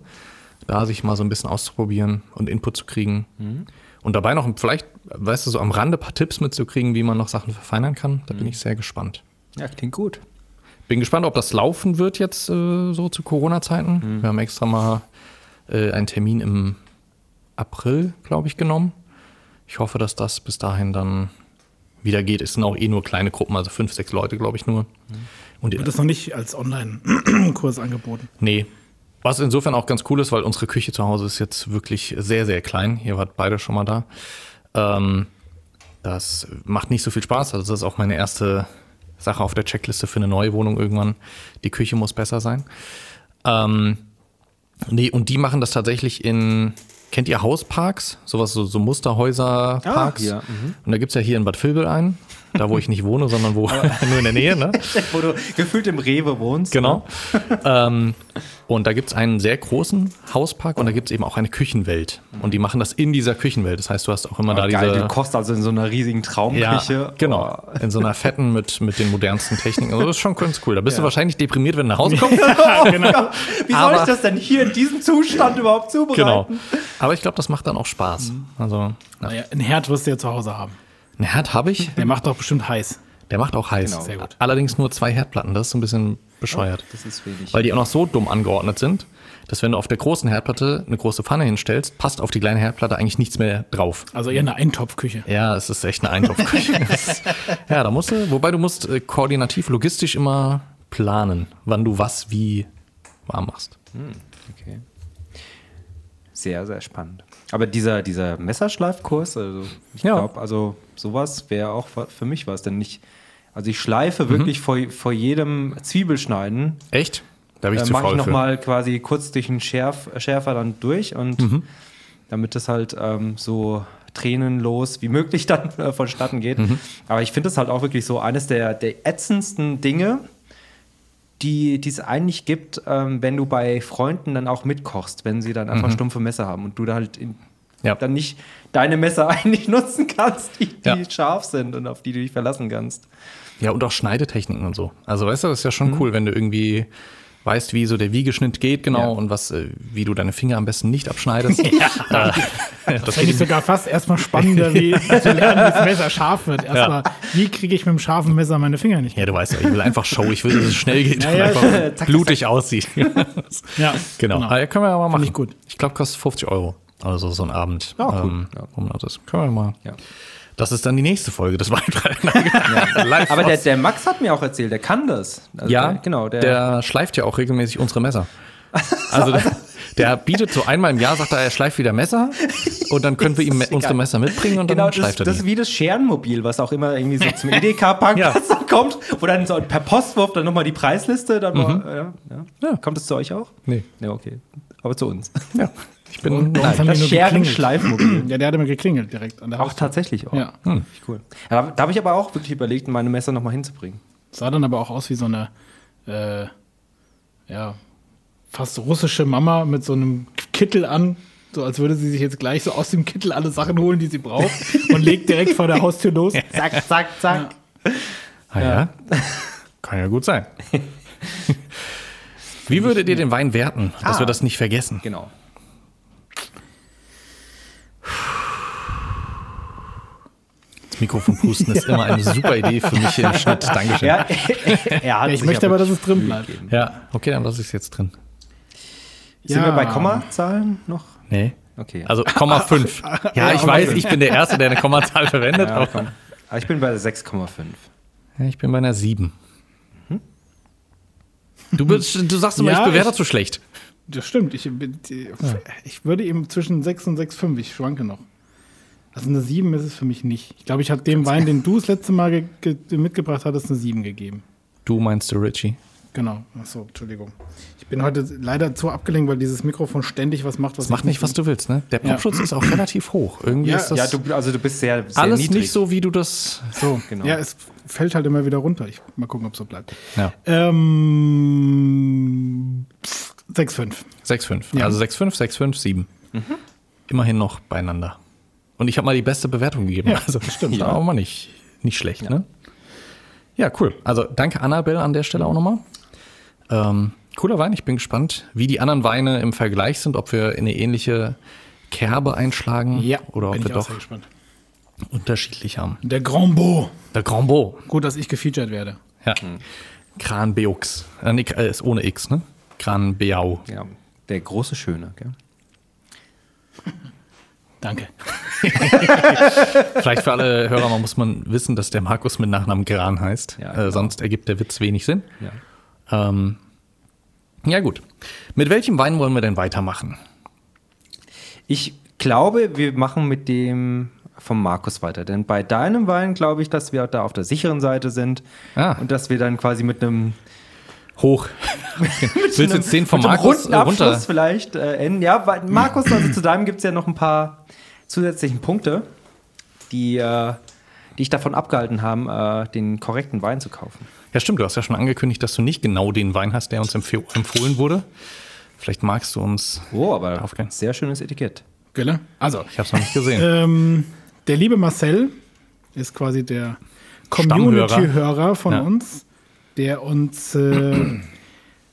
Da sich mal so ein bisschen auszuprobieren und Input zu kriegen. Und dabei noch vielleicht, weißt du, so am Rande ein paar Tipps mitzukriegen, wie man noch Sachen verfeinern kann. Da bin ich sehr gespannt.
Ja, klingt gut.
Bin gespannt, ob das laufen wird jetzt äh, so zu Corona-Zeiten. Wir haben extra mal äh, einen Termin im April, glaube ich, genommen. Ich hoffe, dass das bis dahin dann wieder geht. Es sind auch eh nur kleine Gruppen, also fünf, sechs Leute, glaube ich, nur. Und
Wird das noch nicht als Online-Kurs angeboten?
Nee. Was insofern auch ganz cool ist, weil unsere Küche zu Hause ist jetzt wirklich sehr, sehr klein. Ihr wart beide schon mal da. Ähm, das macht nicht so viel Spaß. Also das ist auch meine erste Sache auf der Checkliste für eine neue Wohnung irgendwann. Die Küche muss besser sein. Ähm, nee, und die machen das tatsächlich in, kennt ihr Hausparks? Sowas, so, so Musterhäuser-Parks.
Ah, ja, mhm.
Und da gibt es ja hier in Bad Vilbel einen. Da, wo ich nicht wohne, sondern wo nur in der Nähe, ne?
Wo du gefühlt im Rewe wohnst.
Genau. ähm, und da gibt es einen sehr großen Hauspark und da gibt es eben auch eine Küchenwelt. Und die machen das in dieser Küchenwelt. Das heißt, du hast auch immer
Oh,
da
geil,
diese.
du kochst also in so einer riesigen Traumküche.
ja, genau.
Oh.
In so einer fetten mit, mit den modernsten Techniken. Also das ist schon ganz cool. Da bist
Ja.
du wahrscheinlich deprimiert, wenn du nach Hause kommst.
genau. Wie soll
Aber-
ich das denn hier in diesem Zustand überhaupt
genau.
zubereiten?
Aber ich glaube, das macht dann auch Spaß. Also, ja.
Naja, einen Herd wirst du ja zu Hause haben.
Einen Herd habe ich.
Der macht doch bestimmt heiß.
Der macht auch heiß.
Genau.
Sehr gut.
Allerdings nur zwei Herdplatten. Das ist so ein bisschen bescheuert.
Das ist wenig.
Weil die auch noch so dumm angeordnet sind, dass wenn du auf der großen Herdplatte eine große Pfanne hinstellst, passt auf die kleine Herdplatte eigentlich nichts mehr drauf.
Also eher eine Eintopfküche.
Ja, es ist echt eine Eintopfküche. Ja, da musst du, wobei du musst äh, koordinativ, logistisch immer planen, wann du was wie warm machst.
Okay. Sehr, sehr spannend. Aber dieser, dieser Messerschleifkurs, also ich
Ja.
glaube, also sowas wäre auch für mich was, denn ich, also ich schleife
Mhm.
wirklich vor, vor jedem Zwiebelschneiden,
Echt? Da bin ich
äh,
zu
mache ich nochmal quasi kurz durch den Schärf, Schärfer dann durch und
Mhm.
damit es halt ähm, so tränenlos wie möglich dann äh, vonstatten geht.
Mhm.
Aber ich finde es halt auch wirklich so eines der, der ätzendsten Dinge, die die es eigentlich gibt, ähm, wenn du bei Freunden dann auch mitkochst, wenn sie dann
Mhm.
einfach stumpfe Messer haben und du da halt in
Ja.
dann nicht deine Messer eigentlich nutzen kannst, die, die
Ja.
scharf sind und auf die du dich verlassen kannst.
Ja, und auch Schneidetechniken und so. Also, weißt du, das ist ja
Mhm.
schon cool, wenn du irgendwie weißt, wie so der Wiegeschnitt geht, genau,
Ja.
und was, äh, wie du deine Finger am besten nicht abschneidest. Äh,
Das finde ich sogar fast erstmal spannender, wie zu lernen, wie das Messer scharf wird. Erstmal, wie kriege ich mit dem scharfen Messer meine Finger nicht?
ja, du weißt ja, ich will einfach Show, ich will, dass es schnell geht
Ja,
und
ja,
einfach blutig aussieht.
Ja,
genau. Ah, ja, können wir ja mal machen.
ich gut.
Ich glaube, kostet 50 Euro. Also so ein Abend.
Ja, cool.
Ähm,
Ja.
das. Können wir mal.
Ja.
Das ist dann die nächste Folge des Weinfrei. Live
Aber der, der Max hat mir auch erzählt, der kann das. Also
ja,
der, genau. Der,
der schleift ja auch regelmäßig unsere Messer. Also der, der bietet so einmal im Jahr, sagt er, er schleift wieder Messer und dann können wir ihm
Ist
unsere
egal.
Messer mitbringen und
Genau,
dann
das,
schleift er
das
die.
ist wie das Scherenmobil, was auch immer irgendwie so zum EDK-Parkplatz kommt, wo dann so per Postwurf dann nochmal die Preisliste, dann mal, ja, ja.
Mhm. Ja.
Kommt es zu euch auch?
Nee.
Ja, okay. Aber zu uns.
Ja. Ich bin
Nein,
nein.
Das
geklingelt.
Scherenschleifmobil.
Ja, der hat immer geklingelt direkt an der
auch tatsächlich auch.
Ja.
Hm. Cool. Ja, da habe ich aber auch wirklich überlegt, meine Messer nochmal hinzubringen.
Sah dann aber auch aus wie so eine, äh, ja, fast russische Mama mit so einem Kittel an. So als würde sie sich jetzt gleich so aus dem Kittel alle Sachen holen, die sie braucht und legt direkt vor der Haustür los.
Zack, zack, zack.
Ah, ja. Kann ja gut sein. Wie würdet ihr den Wein werten, dass
Ah.
wir das nicht vergessen?
Genau.
Mikrofon pusten ist immer eine super Idee für mich im Schnitt. Dankeschön.
Ja, er hat
Ja, ich möchte aber, dass es drin bleibt.
gegeben.
Ja, okay, dann lasse ich es jetzt drin.
Sind
Ja.
wir bei Kommazahlen noch?
Nee.
Okay.
Also Komma 5. Ja, ich weiß, ich bin der Erste, der eine Kommazahl verwendet,
ja,
aber
komm. Aber ich bin bei 6,5.
ja, ich bin bei einer 7. Du, bist, du sagst immer,
Ja,
ich bewerte zu schlecht.
Das stimmt. Ich, ich würde eben zwischen 6 und 6,5. Ich schwanke noch. Also eine 7 ist es für mich nicht. Ich glaube, ich habe dem Wein, den du das letzte Mal ge ge mitgebracht hattest, eine 7 gegeben.
Du meinst du Richie?
Genau. Achso, Entschuldigung. Ich bin heute leider zu abgelenkt, weil dieses Mikrofon ständig was macht, was
Das macht nicht, was du willst, ne? Der
Ja.
Popschutz ist auch relativ hoch. Irgendwie
Ja,
ist das
Ja, du, also du bist sehr, sehr
alles
niedrig.
nicht so, wie du das.
So,
Genau.
Ja, es fällt halt immer wieder runter. Ich mal gucken, ob es so bleibt.
Ja.
Ähm, 6,5.
6,5.
Ja.
Also 6,5, 6,5, 7. Immerhin noch beieinander. Und ich habe mal die beste Bewertung gegeben.
Ja,
also
das stimmt.
Ja, auch mal nicht, nicht schlecht, ne? Ja, cool. Also danke Annabelle an der Stelle auch nochmal. Ähm, cooler Wein. Ich bin gespannt, wie die anderen Weine im Vergleich sind, ob wir in eine ähnliche Kerbe einschlagen
Ja,
oder ob
bin
wir doch unterschiedlich haben.
Der Grand Beau.
Der Grand Beau.
Gut, dass ich gefeatured werde.
Ja. Kran Beaux. Äh, nee, äh, ist ohne X, ne? Kran Beau.
Ja, der große Schöne. Gell?
Danke.
Vielleicht für alle Hörer man muss man wissen, dass der Markus mit Nachnamen Gran heißt.
Ja,
äh,
genau.
sonst ergibt der Witz wenig Sinn.
Ja.
Ähm, ja, gut. Mit welchem Wein wollen wir denn weitermachen?
Ich glaube, wir machen mit dem vom Markus weiter. Denn bei deinem Wein glaube ich, dass wir da auf der sicheren Seite sind
Ah.
und dass wir dann quasi mit einem
Hoch. Willst du jetzt den
einem
Markus
runden
äh,
Abschluss
runter?
vielleicht äh, enden. Ja, weil Markus, also zu deinem gibt es ja noch ein paar zusätzlichen Punkte, die, äh, die ich davon abgehalten haben, äh, den korrekten Wein zu kaufen.
Ja, stimmt. Du hast ja schon angekündigt, dass du nicht genau den Wein hast, der uns empf empfohlen wurde. Vielleicht magst du uns.
Oh, aber
Aufgehen.
sehr schönes Etikett.
Gelle? Also,
Ich habe es noch nicht gesehen.
ähm, der liebe Marcel ist quasi der. Community-Hörer von
Ja.
uns, der uns äh,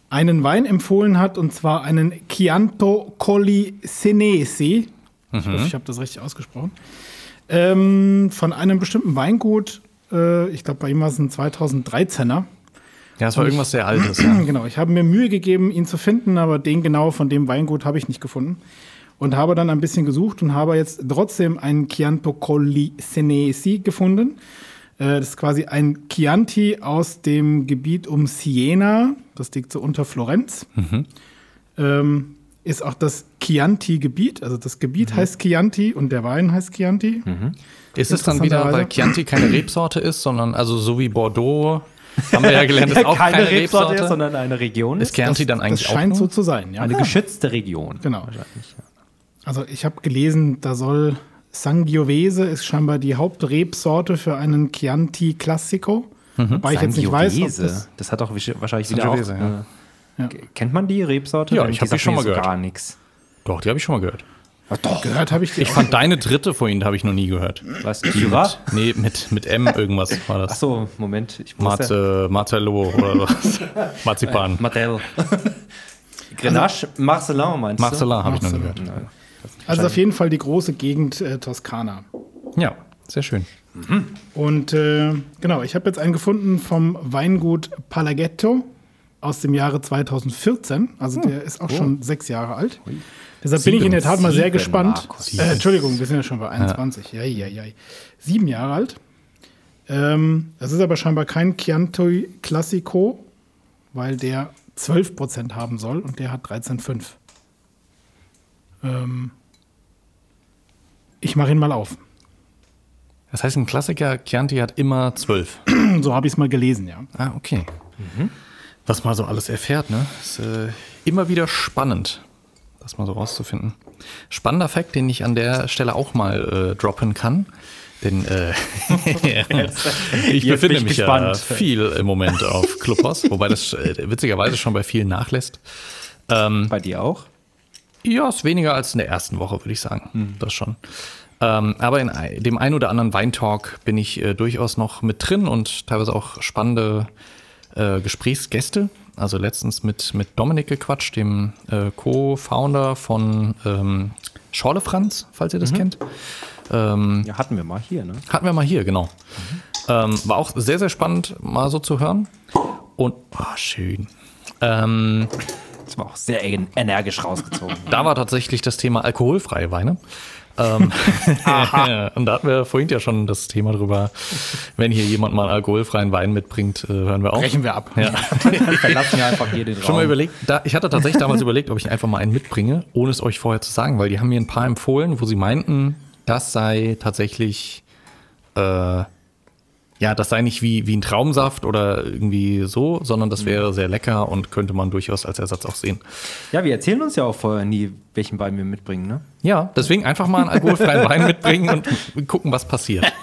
einen Wein empfohlen hat, und zwar einen Chianto Colli Senesi. Ich hoffe, ich habe das richtig ausgesprochen. Ähm, von einem bestimmten Weingut, äh, ich glaube, bei ihm war es ein 2013er.
ja, das war irgendwas sehr Altes. Ja.
Genau, ich habe mir Mühe gegeben, ihn zu finden, aber den genau von dem Weingut habe ich nicht gefunden. Und habe dann ein bisschen gesucht und habe jetzt trotzdem einen Chianto Colli Senesi gefunden. Äh, Das ist quasi ein Chianti aus dem Gebiet um Siena. Das liegt so unter Florenz. Ähm, ist auch das Chianti-Gebiet. Also das Gebiet heißt Chianti und der Wein heißt Chianti.
Ist es dann wieder, weil. Chianti keine Rebsorte ist, sondern also so wie Bordeaux, haben wir ja gelernt, ist auch keine, Rebsorte.
ist, sondern eine Region.
ist Chianti dann
das
eigentlich
scheint
auch
so zu sein, ja.
eine geschützte Region.
Genau.
Wahrscheinlich, ja.
Also ich habe gelesen, da soll Sangiovese ist scheinbar die Hauptrebsorte für einen Chianti Classico. Wobei ich jetzt nicht weiß, ob das,
das hat doch wahrscheinlich wieder auch.
Sangiovese, ja.
äh, Kennt man die Rebsorte?
Ja, ich hab die schon mal
so
gehört.
Gar nichts.
Doch, die habe ich schon mal gehört.
Ach doch.
Gehört habe ich die
Ich fand deine dritte vorhin, habe ich noch nie gehört.
Was? Jura?
Nee, mit, mit M irgendwas war das.
Achso, Moment. Ich
Marze, Marcello oder was? Marzipan.
Martel. Grenache, Marcelin meinst du?
Marcelin habe ich noch gehört.
Nein.
Also auf jeden Fall die große Gegend äh, Toskana.
Ja, sehr schön.
Und äh, genau, ich habe jetzt einen gefunden vom Weingut Palaghetto aus dem Jahre 2014. Also der ist auch schon sechs Jahre alt. Deshalb bin ich in der Tat mal sehr
Sieben,
gespannt.
Markus.
Äh, Entschuldigung, wir sind ja schon bei 21. Ja. Ja, ja, Sieben Jahre alt. Ähm, das ist aber scheinbar kein Chianti Classico, weil der 12% haben soll und der hat 13,5. Ähm, ich mache ihn mal auf.
Das heißt, ein Klassiker, Chianti hat immer zwölf.
So habe ich es mal gelesen, ja.
Ah, okay. Was man so alles erfährt, ne? Ist äh, immer wieder spannend, das mal so rauszufinden. Spannender Fakt, den ich an der Stelle auch mal äh, droppen kann. Denn äh, ich
Jetzt
befinde
ich
mich ja
gespannt.
viel im Moment auf Clubhouse, wobei das äh, witzigerweise schon bei vielen nachlässt. Ähm,
Bei dir auch?
Ja, ist weniger als in der ersten Woche, würde ich sagen. Das schon. Ähm, aber in dem einen oder anderen Weintalk bin ich äh, durchaus noch mit drin und teilweise auch spannende äh, Gesprächsgäste. Also letztens mit, mit Dominik gequatscht, dem äh, Co-Founder von ähm, Schorle Franz, falls ihr das kennt. Ähm,
Ja, hatten wir mal hier, ne?
hatten wir mal hier, genau. Ähm, war auch sehr, sehr spannend, mal so zu hören. Und, oh, schön. Ähm,
Das war auch sehr en- energisch rausgezogen.
da war tatsächlich das Thema alkoholfreie Weine. Ähm, und da hatten wir vorhin ja schon das Thema drüber, wenn hier jemand mal einen alkoholfreien Wein mitbringt, äh, hören wir auch.
Brechen wir ab.
Ja.
Verlassen wir einfach hier den Raum.
Schon mal überlegt, da, ich hatte tatsächlich damals überlegt, ob ich einfach mal einen mitbringe, ohne es euch vorher zu sagen, weil die haben mir ein paar empfohlen, wo sie meinten, das sei tatsächlich, äh, ja, das sei nicht wie, wie ein Traumsaft oder irgendwie so, sondern das wäre sehr lecker und könnte man durchaus als Ersatz auch sehen.
Ja, wir erzählen uns ja auch vorher nie, welchen Wein wir mitbringen, ne?
Ja, deswegen einfach mal einen alkoholfreien Wein mitbringen und gucken, was passiert.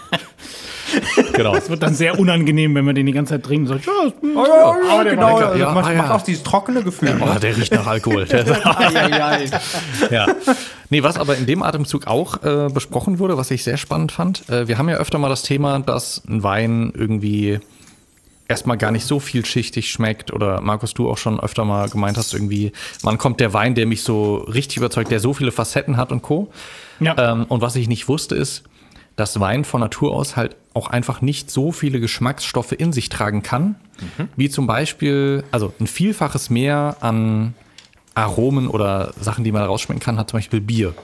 Genau.
Es wird dann sehr unangenehm, wenn man den die ganze Zeit trinkt und sagt, ja,
Oh, ja, ja,
aber der
genau.
war.
Also
Ja,
macht,
ah,
macht
ja.
auch dieses trockene Gefühl.
Oh, der riecht nach Alkohol. Ja. Nee, was aber in dem Atemzug auch äh, besprochen wurde, was ich sehr spannend fand, äh, wir haben ja öfter mal das Thema, dass ein Wein irgendwie erstmal gar nicht so vielschichtig schmeckt oder Markus, du auch schon öfter mal gemeint hast, irgendwie, wann kommt der Wein, der mich so richtig überzeugt, der so viele Facetten hat und Co.
Ja.
Ähm, und was ich nicht wusste, ist, dass Wein von Natur aus halt auch einfach nicht so viele Geschmacksstoffe in sich tragen kann, wie zum Beispiel, also ein Vielfaches mehr an Aromen oder Sachen, die man rausschmecken kann, hat zum Beispiel Bier.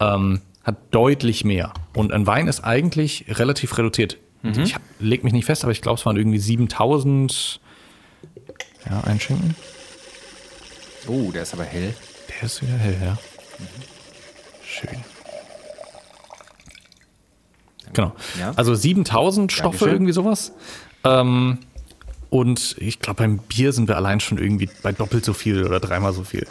Ähm, hat deutlich mehr. Und ein Wein ist eigentlich relativ reduziert. Ich hab- leg mich nicht fest, aber ich glaube, es waren irgendwie 7000 ja, einschenken.
Oh, der ist aber hell.
Der ist wieder hell, ja. Schön. Genau.
Ja.
Also 7000 Stoffe,
Dankeschön.
irgendwie sowas. Ähm, und ich glaube, beim Bier sind wir allein schon irgendwie bei doppelt so viel oder dreimal so viel.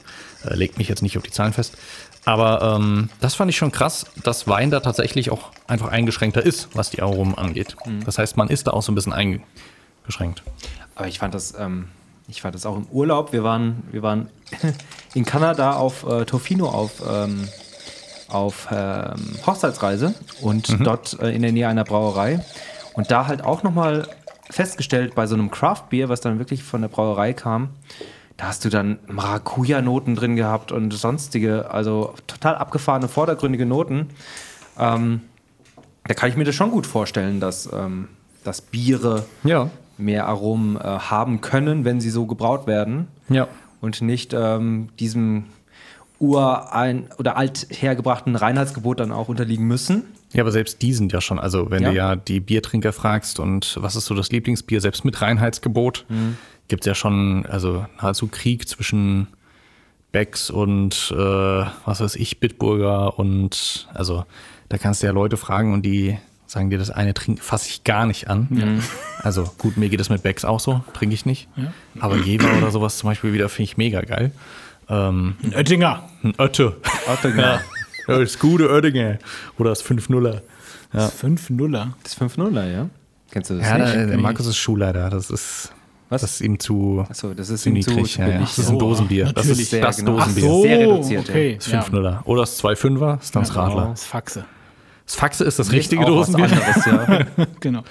Äh, legt mich jetzt nicht auf die Zahlen fest. Aber ähm, das fand ich schon krass, dass Wein da tatsächlich auch einfach eingeschränkter ist, was die Aromen angeht. Das heißt, man ist da auch so ein bisschen eingeschränkt.
Aber ich fand das, ähm, ich fand das auch im Urlaub. Wir waren, wir waren in Kanada auf äh, Tofino auf, ähm, auf ähm, Hochzeitsreise und dort äh, in der Nähe einer Brauerei. Und da halt auch nochmal festgestellt bei so einem Craft-Bier, was dann wirklich von der Brauerei kam, da hast du dann Maracuja-Noten drin gehabt und sonstige, also total abgefahrene, vordergründige Noten. Ähm, da kann ich mir das schon gut vorstellen, dass, ähm, dass Biere
Ja.
mehr Aromen äh, haben können, wenn sie so gebraut werden
Ja.
und nicht ähm, diesem urein oder althergebrachten Reinheitsgebot dann auch unterliegen müssen.
Ja, aber selbst die sind ja schon, also wenn
Ja.
du ja die Biertrinker fragst und was ist so das Lieblingsbier, selbst mit Reinheitsgebot,
Mhm.
gibt es ja schon, also nahezu Krieg zwischen Becks und äh, was weiß ich, Bitburger und also da kannst du ja Leute fragen und die sagen dir, das eine trinke fasse ich gar nicht an. Also gut, mir geht es mit Becks auch so, trinke ich nicht. Aber Jever oder sowas zum Beispiel wieder finde ich mega geil. Ähm,
Ein Oettinger.
ein Ötte.
Oettinger.
Ja, das gute Oettinger. Oder das 5-0er.
Das 5-0er.
Das 5-0er, ja? Kennst du das
Ja,
nicht?
der, der Markus ist Schulleiter. Das ist
Was?
Das ist ihm zu,
Achso, das ist
zu
ihm zu,
niedrig.
zu
ja, ja. Das ist ein
Oh,
Dosenbier. Das
natürlich.
ist
Sehr
das
genau. Ach
Dosenbier.
so. Sehr reduziert,
okay.
Das 5 0 Oder das 2 5er, ist dann das
Ja,
Radler.
Das Faxe.
Das Faxe ist das richtige
auch was
Dosenbier.
anderes, ja.
Genau.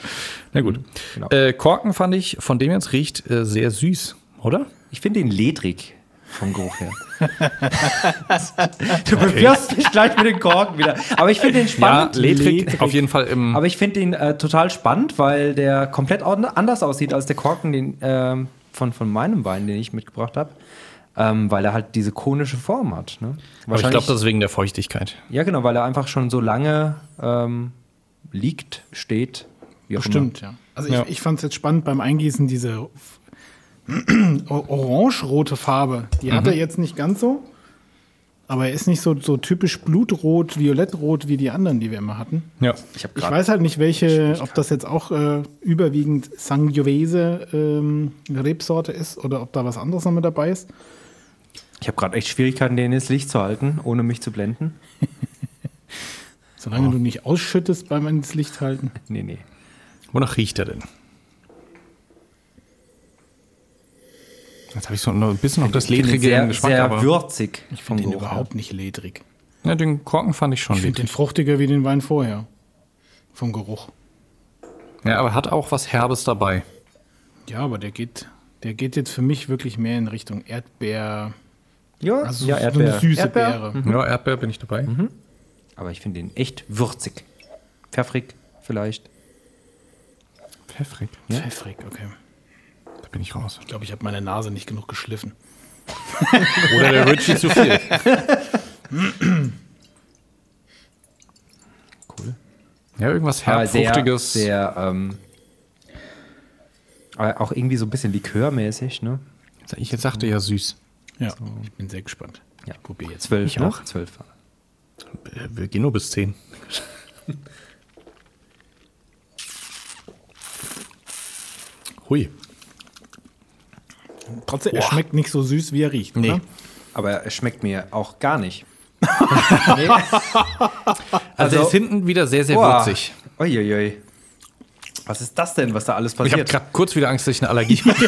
Na gut.
Genau.
Äh, Korken fand ich, von dem jetzt riecht, äh, sehr süß, oder?
Ich finde ihn ledrig vom Geruch her. du bewirfst mich gleich mit den Korken wieder. Aber ich finde ihn spannend.
ja, ledrig,
ledrig.
auf jeden Fall im.
Aber ich finde ihn äh, total spannend, weil der komplett an- anders aussieht als der Korken den, ähm, von, von meinem Wein, den ich mitgebracht habe. Ähm, weil er halt diese konische Form hat. Ne?
aber ich glaube, das ist wegen der Feuchtigkeit.
ja, genau, weil er einfach schon so lange ähm, liegt, steht. Wie auch
Stimmt, ja. Also
Ja.
ich, ich fand es jetzt spannend beim Eingießen, diese orange-rote Farbe. Die hat er jetzt nicht ganz so. Aber er ist nicht so, so typisch blutrot, violettrot wie die anderen, die wir immer hatten.
Ja.
Ich,
Ich weiß halt nicht, welche, ob das jetzt auch äh, überwiegend Sangiovese ähm, Rebsorte ist oder ob da was anderes noch mit dabei ist.
Ich habe gerade echt Schwierigkeiten, den ins Licht zu halten, ohne mich zu blenden.
Solange du nicht ausschüttest beim ins Licht halten.
Nee, nee.
Wonach riecht er denn? Jetzt habe ich so ein bisschen noch das ledrige
sehr,
Geschmack,
sehr
aber
würzig.
Ich finde den überhaupt nicht ledrig.
ja, den Korken fand ich schon
Ich finde den fruchtiger wie den Wein vorher. Vom Geruch.
Ja, aber hat auch was Herbes dabei.
Ja, aber der geht, der geht jetzt für mich wirklich mehr in Richtung Erdbeer.
Ja,
Also
ja
so
Erdbeer.
eine süße
Erdbeer.
Beere.
Ja, Erdbeer bin ich dabei.
Aber ich finde ihn echt würzig. Pfeffrig vielleicht.
Pfeffrig.
Pfeffrig, okay.
Bin ich raus.
Ich glaube, ich habe meine Nase nicht genug geschliffen.
Oder der Richie zu viel.
Cool.
Ja, irgendwas
Aber sehr, sehr, ähm, aber auch irgendwie so ein bisschen likörmäßig, ne?
Ich jetzt sagte ja süß.
Ja, ich bin sehr gespannt.
Ja.
Ich probiere jetzt.
Zwölf,
Ich
ne?
auch.
Zwölf.
Äh, Wir gehen nur bis 10. Hui.
Trotzdem, er schmeckt nicht so süß, wie er riecht.
Nee.
Oder?
Aber es schmeckt mir auch gar nicht.
Also, er ist hinten wieder sehr, sehr
Boah.
würzig.
Uiuiui. Was ist das denn, was da alles
Ich habe
passiert?
gerade kurz wieder Angst, dass ich eine Allergie habe.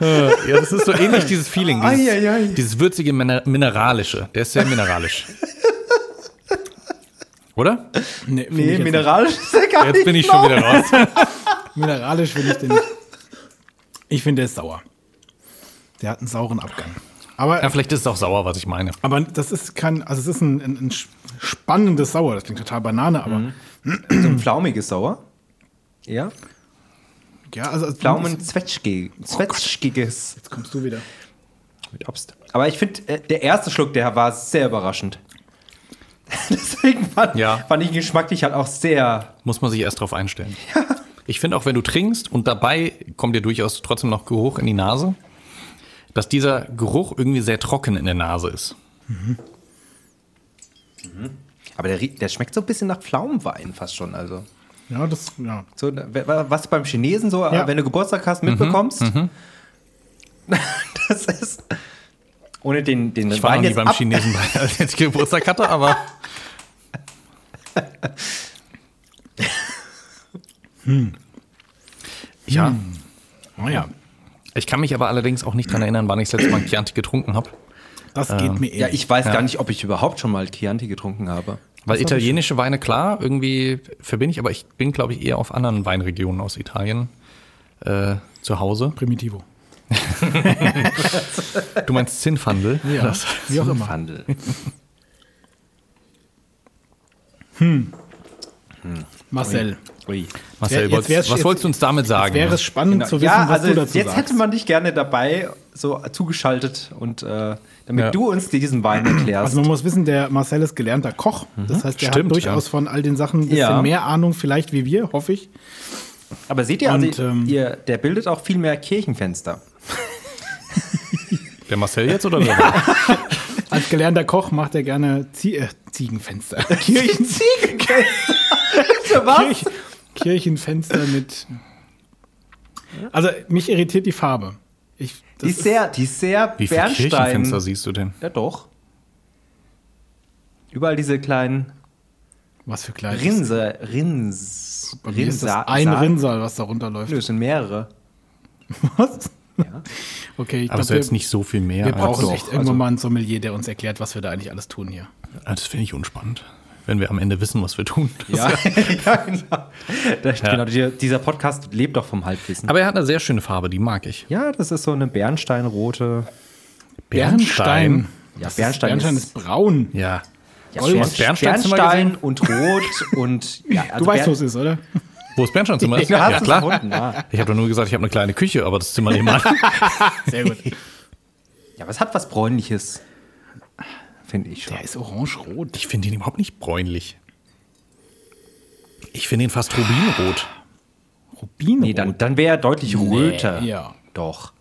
ja, das ist so ähnlich, dieses Feeling. Dieses,
Eieiei.
dieses würzige Miner Mineralische. Der ist sehr mineralisch. Oder?
Nee,
nee, mineralisch ist er gar
Jetzt
nicht.
bin ich schon wieder raus.
Mineralisch finde ich den nicht. Ich finde, der ist sauer. Der hat einen sauren Abgang. Aber,
Ja, vielleicht ist es auch sauer, was ich meine.
aber das ist kein, also es ist ein, ein, ein spannendes Sauer. Das klingt total Banane, aber
So ein flaumiges Sauer. Ja.
ja, also
Pflaumen zwetschgiges
Jetzt kommst du wieder.
mit Obst. Aber ich finde, äh, der erste Schluck, der war sehr überraschend. Deswegen fand,
Ja.
fand ich ihn geschmacklich halt auch sehr.
Muss man sich erst drauf einstellen. Ich finde auch, wenn du trinkst und dabei kommt dir durchaus trotzdem noch Geruch in die Nase, dass dieser Geruch irgendwie sehr trocken in der Nase ist.
Aber der, der schmeckt so ein bisschen nach Pflaumenwein fast schon. Also.
Ja, das, ja.
So, w- was beim Chinesen so,
Ja.
wenn du Geburtstag hast, mitbekommst. Das ist. Ohne den, den
Ich war noch nie beim
ab-
Chinesen, als ich Geburtstag hatte, aber Ja,
Oh ja,
ich kann mich aber allerdings auch nicht daran erinnern, wann ich das letzte Mal Chianti getrunken habe.
das geht mir
Ja,
ähnlich.
ich weiß
Ja.
gar nicht, ob ich überhaupt schon mal Chianti getrunken habe.
Weil italienische Weine, klar, irgendwie verbinde ich, aber ich bin, glaube ich, eher auf anderen Weinregionen aus Italien äh, zu Hause.
Primitivo.
Du meinst Zinfandel?
Ja,
Das,
wie auch immer.
Handel.
Marcel,
Ui.
Marcel,
Jetzt wär's-
was wolltest du uns damit sagen?
wäre es spannend zu wissen,
ja,
was
also
du dazu
jetzt
sagst.
hätte man dich gerne dabei so zugeschaltet und äh, damit
Ja.
du uns diesen Wein erklärst.
Also man muss wissen, der Marcel ist gelernter Koch. Das heißt, der
Stimmt,
hat durchaus
ja.
von all den Sachen ein bisschen
Ja.
mehr Ahnung vielleicht wie wir, hoffe ich.
Aber seht ihr, also,
Und, ähm,
ihr, der bildet auch viel mehr Kirchenfenster.
Der Marcel jetzt oder der?
Als gelernter Koch macht er gerne Zie äh, Ziegenfenster.
Kirchenziegenfenster? Für was?
Kirch Kirchenfenster mit. Also mich irritiert die Farbe. Ich, das
Die ist sehr, die ist sehr
Wie viele
Bernstein.
Kirchenfenster siehst du denn?
Ja, doch. Überall diese kleinen.
Was für klein.
Rinse, Rins,
Bei mir ist das
Rinsa-
ein
Sa-
Rinnsal, was da runterläuft.
Nö, es sind mehrere.
Was?
Ja.
Okay, ich
Aber es ist
glaube,
jetzt nicht so viel mehr.
wir brauchen
doch,
echt irgendwann
also-
mal einen Sommelier, der uns erklärt, was wir da eigentlich alles tun hier.
Ah, Das finde ich unspannend. Wenn wir am Ende wissen, was wir tun.
Ja, ja, genau. Das, genau die, dieser Podcast lebt doch vom Halbwissen.
Aber er hat eine sehr schöne Farbe, die mag ich.
ja, das ist so eine Bernsteinrote.
Bernstein.
Ja,
Das
Bernstein
ist, Bernstein
ist-
ist braun.
Ja.
Ja,
Gold.
Bern-
Hast du Bernsteinzimmer
Bernstein und Rot und ja, also
du weißt, wo es ist, oder?
Wo ist Bernsteinzimmer? ist?
Ja,
ja, klar.
gefunden, ja.
Ich habe doch nur gesagt, ich habe eine kleine Küche, aber das Zimmer nebenan.
Sehr gut.
ja, aber es hat was Bräunliches. Finde ich schon.
Der ist orange-rot.
Ich finde ihn überhaupt nicht bräunlich. Ich finde ihn fast rubinrot.
Rubinrot.
Nee, dann, dann wäre er deutlich röter.
ja.
Doch.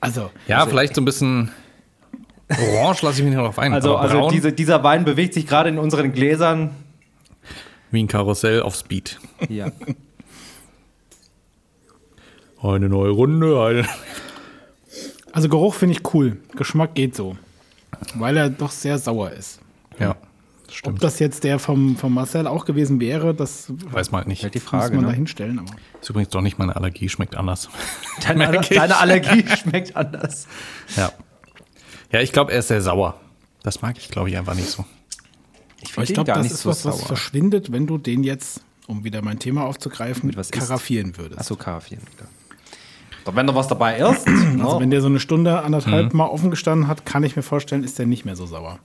Also,
Ja, vielleicht so ein bisschen orange lasse ich mich noch drauf ein.
Also, also diese, dieser Wein bewegt sich gerade in unseren Gläsern.
wie ein Karussell auf Speed.
Ja.
Eine neue Runde, eine
also Geruch finde ich cool. Geschmack geht so. Weil er doch sehr sauer ist.
Ja, das
Ob
stimmt.
das jetzt der vom, vom Marcel auch gewesen wäre, das
Weiß man halt nicht.
Die
muss
Frage.
man da
Ne?
hinstellen. Aber
Ist übrigens doch nicht meine Allergie, schmeckt anders.
Deine, deine Allergie schmeckt anders.
Ja. Ja, ich glaube, er ist sehr sauer. Das mag ich, glaube ich, einfach nicht so.
Ich
ich glaube, das ist was, was verschwindet, wenn du den jetzt, um wieder mein Thema aufzugreifen,
Mit was isst?
karaffieren würdest.
Achso, Karaffieren. klar. Doch wenn da was dabei ist.
Also
ne?
wenn der so eine Stunde, anderthalb
Mhm.
mal offen gestanden hat, kann ich mir vorstellen, ist der nicht mehr so sauer.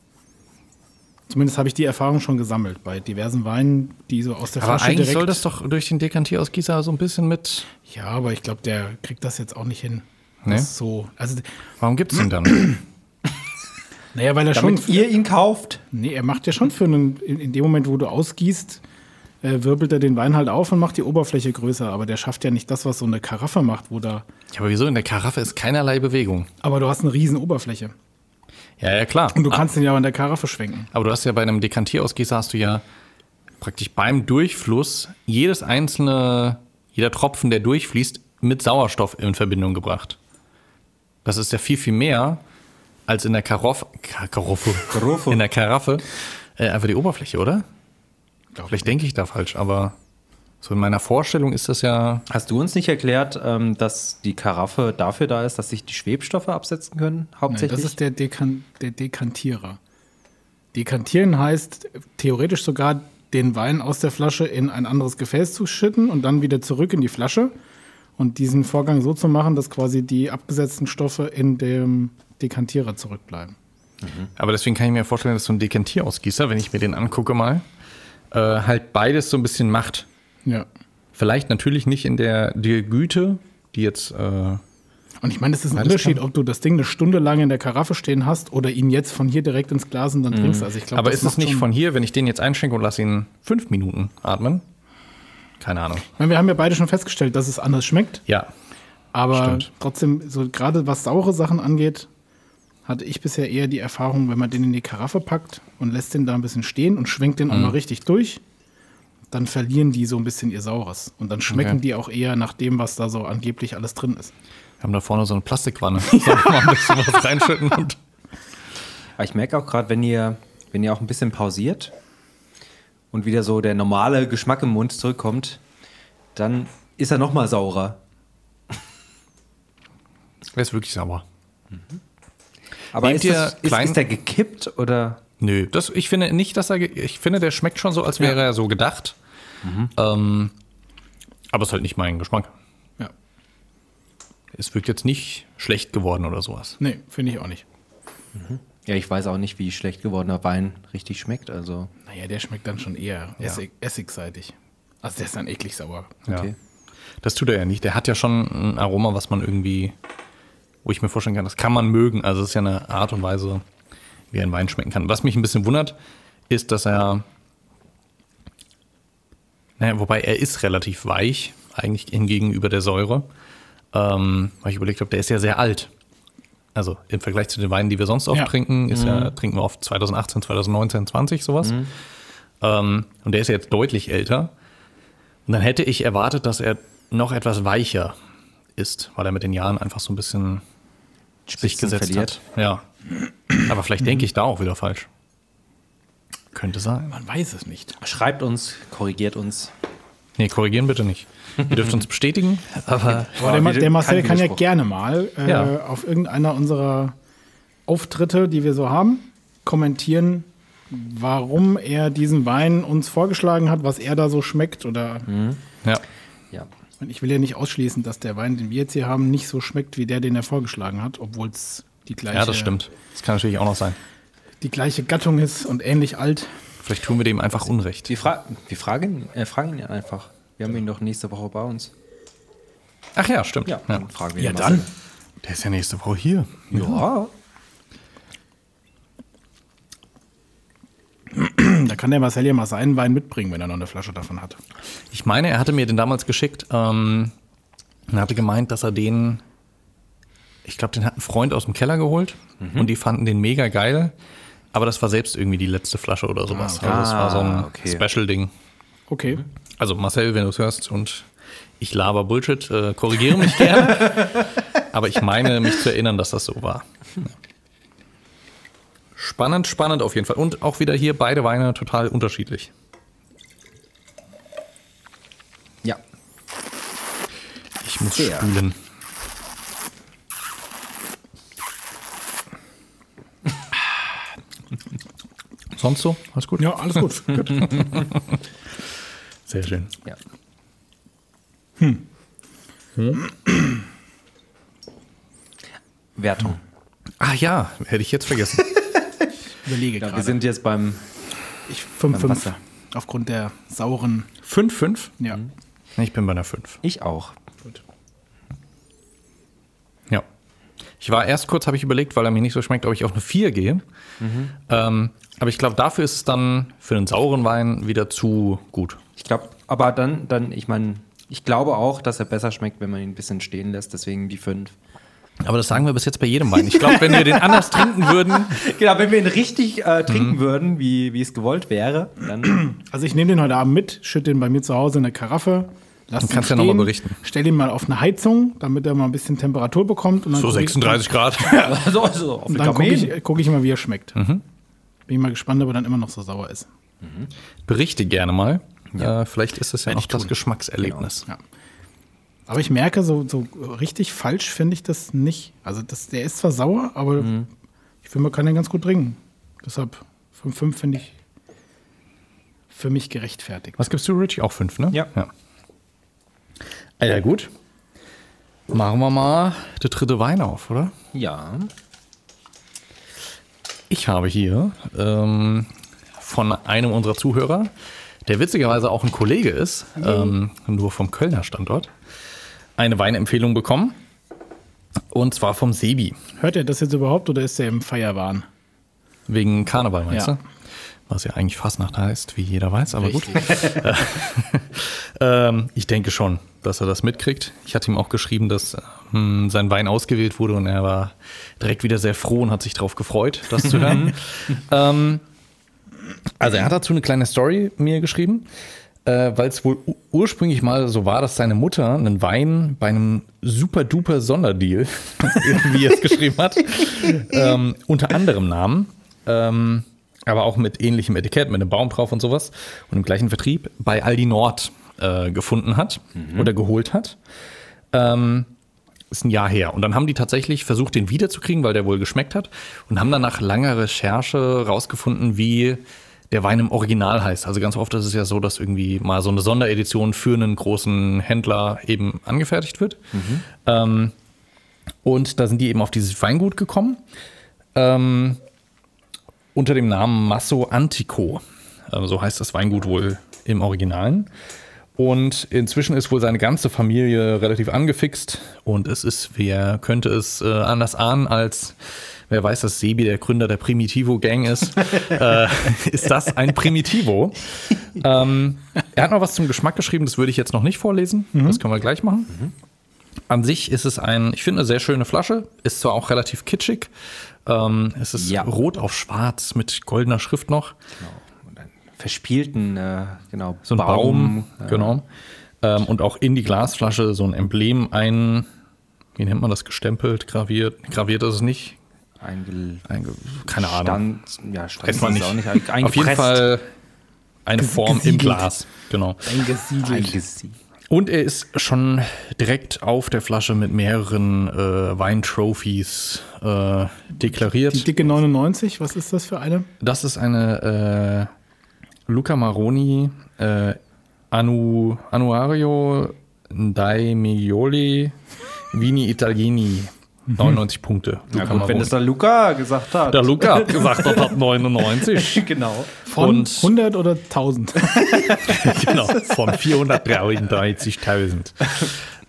Zumindest habe ich die Erfahrung schon gesammelt bei diversen Weinen, die so aus der
Aber
Flasche
eigentlich
direkt.
soll das doch durch den Dekantierausgießer so ein bisschen mit.
ja, aber ich glaube, der kriegt das jetzt auch nicht hin.
Nee?
Das so. Also,
Warum gibt's den dann?
naja, weil er schon.
Damit ihr ihn kauft.
Nee, er macht ja schon für einen. In, in dem Moment, wo du ausgießt, äh, wirbelt er den Wein halt auf und macht die Oberfläche größer. Aber der schafft ja nicht das, was so eine Karaffe macht, wo da.
ja, aber wieso? In der Karaffe ist keinerlei Bewegung.
Aber du hast eine riesen Oberfläche.
Ja, ja, klar.
Und du kannst den ja auch in der Karaffe schwenken.
Aber du hast ja bei einem Dekantierausgießer hast du ja praktisch beim Durchfluss jedes einzelne, jeder Tropfen, der durchfließt, mit Sauerstoff in Verbindung gebracht. Das ist ja viel, viel mehr als in der Karoffe, Ka- Karoffe,
Karoffe.
in der Karaffe, äh, einfach die Oberfläche, oder?
Glaub
Vielleicht denke ich da falsch, aber so in meiner Vorstellung ist das ja,
Hast du uns nicht erklärt, ähm, dass die Karaffe dafür da ist, dass sich die Schwebstoffe absetzen können?
Nein,
Hauptsächlich.
das ist der, Dekan der Dekantierer. Dekantieren heißt theoretisch sogar den Wein aus der Flasche in ein anderes Gefäß zu schütten und dann wieder zurück in die Flasche. Und diesen Vorgang so zu machen, dass quasi die abgesetzten Stoffe in dem Dekantierer zurückbleiben.
aber deswegen kann ich mir vorstellen, dass so ein Dekantierausgießer, wenn ich mir den angucke mal, äh, halt beides so ein bisschen macht.
Ja.
Vielleicht natürlich nicht in der, der Güte, die jetzt. Äh,
Und ich meine, es ist ein Unterschied,
kann.
ob du das Ding eine Stunde lang in der Karaffe stehen hast oder ihn jetzt von hier direkt ins Glas und dann trinkst. Also ich glaube,
aber ist es nicht von hier, wenn ich den jetzt einschenke und lasse ihn fünf Minuten atmen? Keine Ahnung.
Ich meine, wir haben ja beide schon festgestellt, dass es anders schmeckt.
Ja.
Aber
Stimmt.
trotzdem, so gerade was saure Sachen angeht, hatte ich bisher eher die Erfahrung, wenn man den in die Karaffe packt und lässt den da ein bisschen stehen und schwenkt den auch
Mhm.
mal richtig durch, dann verlieren die so ein bisschen ihr Saures. Und dann schmecken
Okay.
die auch eher nach dem, was da so angeblich alles drin ist.
Wir haben da vorne so eine Plastikwanne. Sollen wir mal ein bisschen was reinschütten? Und
Aber ich merke auch gerade, wenn ihr, wenn ihr auch ein bisschen pausiert und wieder so der normale Geschmack im Mund zurückkommt, dann ist er noch mal saurer.
der ist wirklich sauer.
Aber
Nehmt
ist,
ihr
das, ist,
klein-
ist der gekippt oder?
Nö, das, ich finde nicht, dass er. Ich finde, der schmeckt schon so, als wäre er so gedacht. Ähm, aber es ist halt nicht mein Geschmack.
Ja.
Es wirkt jetzt nicht schlecht geworden oder sowas.
Nee, finde ich auch nicht.
Ja, ich weiß auch nicht, wie schlecht gewordener Wein richtig schmeckt. Also,
Naja, der schmeckt dann schon eher
Ja.
Essig, essigseitig. Also der ist dann eklig sauer.
okay.
Ja. Das tut er ja nicht. Der hat ja schon ein Aroma, was man irgendwie, wo ich mir vorstellen kann, das kann man mögen. Also es ist ja eine Art und Weise, wie ein Wein schmecken kann. Was mich ein bisschen wundert, ist, dass er, naja, wobei er ist relativ weich, eigentlich gegenüber der Säure. Ähm, weil ich überlegt habe, der ist ja sehr alt. Also im Vergleich zu den Weinen, die wir sonst oft
Ja.
trinken, ist ja, trinken wir oft 2018, 2019, 20 sowas. Ähm, und der ist ja jetzt deutlich älter. Und dann hätte ich erwartet, dass er noch etwas weicher ist, weil er mit den Jahren einfach so ein bisschen sich gesetzt
verliert.
hat. Ja. Aber vielleicht denke ich da auch wieder falsch. Könnte sein.
Man weiß es nicht.
Schreibt uns, korrigiert uns.
Nee, korrigieren bitte nicht. Ihr dürft uns bestätigen, aber
Aber der, Ma- der Marcel kann ja gerne mal äh,
Ja.
auf irgendeiner unserer Auftritte, die wir so haben, kommentieren, warum er diesen Wein uns vorgeschlagen hat, was er da so schmeckt. Oder
ja.
Ja.
Und ich will ja nicht ausschließen, dass der Wein, den wir jetzt hier haben, nicht so schmeckt wie der, den er vorgeschlagen hat, obwohl es die gleiche,
ja, das stimmt. Das kann natürlich auch noch sein.
die gleiche Gattung ist und ähnlich alt.
Vielleicht tun wir dem einfach Unrecht.
Wir, fra wir fragen, äh, fragen ihn einfach. Wir haben ihn doch nächste Woche bei uns.
Ach ja, stimmt.
Ja, dann fragen wir
Ja,
ihn
dann.
Der ist ja nächste Woche hier.
Ja.
Da kann der Marcel ja mal seinen Wein mitbringen, wenn er noch eine Flasche davon hat.
Ich meine, er hatte mir den damals geschickt. Ähm, er hatte gemeint, dass er den, ich glaube, den hat ein Freund aus dem Keller geholt und die fanden den mega geil. Aber das war selbst irgendwie die letzte Flasche oder sowas.
okay.
Also das war so ein
Ah, okay.
Special-Ding.
Okay.
Also Marcel, wenn du es hörst und ich laber Bullshit, äh, korrigiere mich gerne. Aber ich meine, mich zu erinnern, dass das so war. Ja. Spannend, spannend auf jeden Fall. Und auch wieder hier beide Weine total unterschiedlich.
Ja.
Ich muss
Sehr.
spülen. Sonst so? Alles gut?
Ja, alles gut. gut.
Sehr schön.
ja. Wertung.
Ah ja, hätte ich jetzt vergessen.
Überlege
Ja, wir
gerade.
sind jetzt beim.
Ich
beim
5-5
Wasser.
aufgrund der sauren.
5-5?
Ja.
Ich bin bei einer 5.
Ich auch.
Ja. Ich war erst kurz, habe ich überlegt, weil er mir nicht so schmeckt, ob ich auf eine 4 gehe. Ähm, aber ich glaube, dafür ist es dann für einen sauren Wein wieder zu gut.
Ich glaube, aber dann, dann, ich meine, ich glaube auch, dass er besser schmeckt, wenn man ihn ein bisschen stehen lässt. Deswegen die 5.
Aber das sagen wir bis jetzt bei jedem Wein. Ich glaube, wenn wir den anders trinken würden,
Genau, wenn wir ihn richtig äh, trinken würden, wie, wie es gewollt wäre, dann.
Also ich nehme den heute Abend mit, schütte den bei mir zu Hause in eine Karaffe. Lass
Du
ihn
kannst ja noch
stehen,
mal berichten.
Stell ihn mal auf eine Heizung, damit er mal ein bisschen Temperatur bekommt. Und dann
so
guck ich-
36 Grad.
also, also auf
Und dann gucke ich, guck ich mal, wie er schmeckt. Bin ich mal gespannt, ob er dann immer noch so sauer ist.
Berichte gerne mal. Äh, vielleicht ist es ja noch
ich
das. Geschmackserlebnis.
Ja. Aber ich merke, so, so richtig falsch finde ich das nicht. Also das, der ist zwar sauer, aber ich finde, man kann den ganz gut trinken. Deshalb 5-5 finde ich für mich gerechtfertigt.
Was gibst du, Richie? Auch 5, ne?
Ja.
ja. Ja, gut. Machen wir mal der dritte Wein auf, oder?
Ja.
Ich habe hier ähm, von einem unserer Zuhörer, der witzigerweise auch ein Kollege ist, ähm, nur vom Kölner Standort, eine Weinempfehlung bekommen. Und zwar vom Sebi.
Hört er das jetzt überhaupt oder ist er im Feierwahn?
Wegen Karneval, meinst
Ja.
du? Was ja eigentlich Fastnacht heißt, wie jeder weiß, aber gut. Ähm, ich denke schon, dass er das mitkriegt. Ich hatte ihm auch geschrieben, dass ähm, sein Wein ausgewählt wurde und er war direkt wieder sehr froh und hat sich darauf gefreut, das zu hören. ähm, also er hat dazu eine kleine Story mir geschrieben, äh, weil es wohl ursprünglich mal so war, dass seine Mutter einen Wein bei einem super duper Sonderdeal, wie er es geschrieben hat, ähm, unter anderem nahm. Ähm, aber auch mit ähnlichem Etikett, mit einem Baum drauf und sowas und im gleichen Vertrieb bei Aldi Nord äh, gefunden hat oder geholt hat. Ähm, ist ein Jahr her. Und dann haben die tatsächlich versucht, den wiederzukriegen, weil der wohl geschmeckt hat und haben dann nach langer Recherche rausgefunden, wie der Wein im Original heißt. Also ganz oft ist es ja so, dass irgendwie mal so eine Sonderedition für einen großen Händler eben angefertigt wird. Ähm, und da sind die eben auf dieses Weingut gekommen. Ähm, unter dem Namen Masso Antico. Also so heißt das Weingut wohl im Originalen. Und inzwischen ist wohl seine ganze Familie relativ angefixt. Und es ist, wer könnte es äh, anders ahnen, als wer weiß, dass Sebi der Gründer der Primitivo Gang ist, äh, ist das ein Primitivo. ähm, er hat noch was zum Geschmack geschrieben, das würde ich jetzt noch nicht vorlesen. Das können wir gleich machen. An sich ist es ein, ich finde, eine sehr schöne Flasche. Ist zwar auch relativ kitschig. Ähm, es ist
Ja.
rot auf schwarz mit goldener Schrift noch.
Und einen verspielten, äh, genau,
So ein Baum,
äh,
genau. Ähm, und auch in die Glasflasche so ein Emblem ein, wie nennt man das, gestempelt, graviert. Graviert ist es nicht.
Einge
Einge keine Ahnung.
Stand, ja, Stand ist
nicht.
auch nicht.
Auf jeden. Fall eine Form im
gesiegelt.
Glas. Genau.
Eingesiedelt.
Eingesiegt.
Und er ist schon direkt auf der Flasche mit mehreren äh, Weintrophies äh, deklariert.
Die dicke 99, was ist das für eine?
Das ist eine äh, Luca Maroni äh, Anu, Annuario Dai Miglioli Vini Italieni. 99 Punkte.
Ja gut, wenn das der Luca gesagt hat.
der Luca hat gesagt, er hat 99.
genau.
Von
Und-
100 oder 1000?
genau, von 433.000.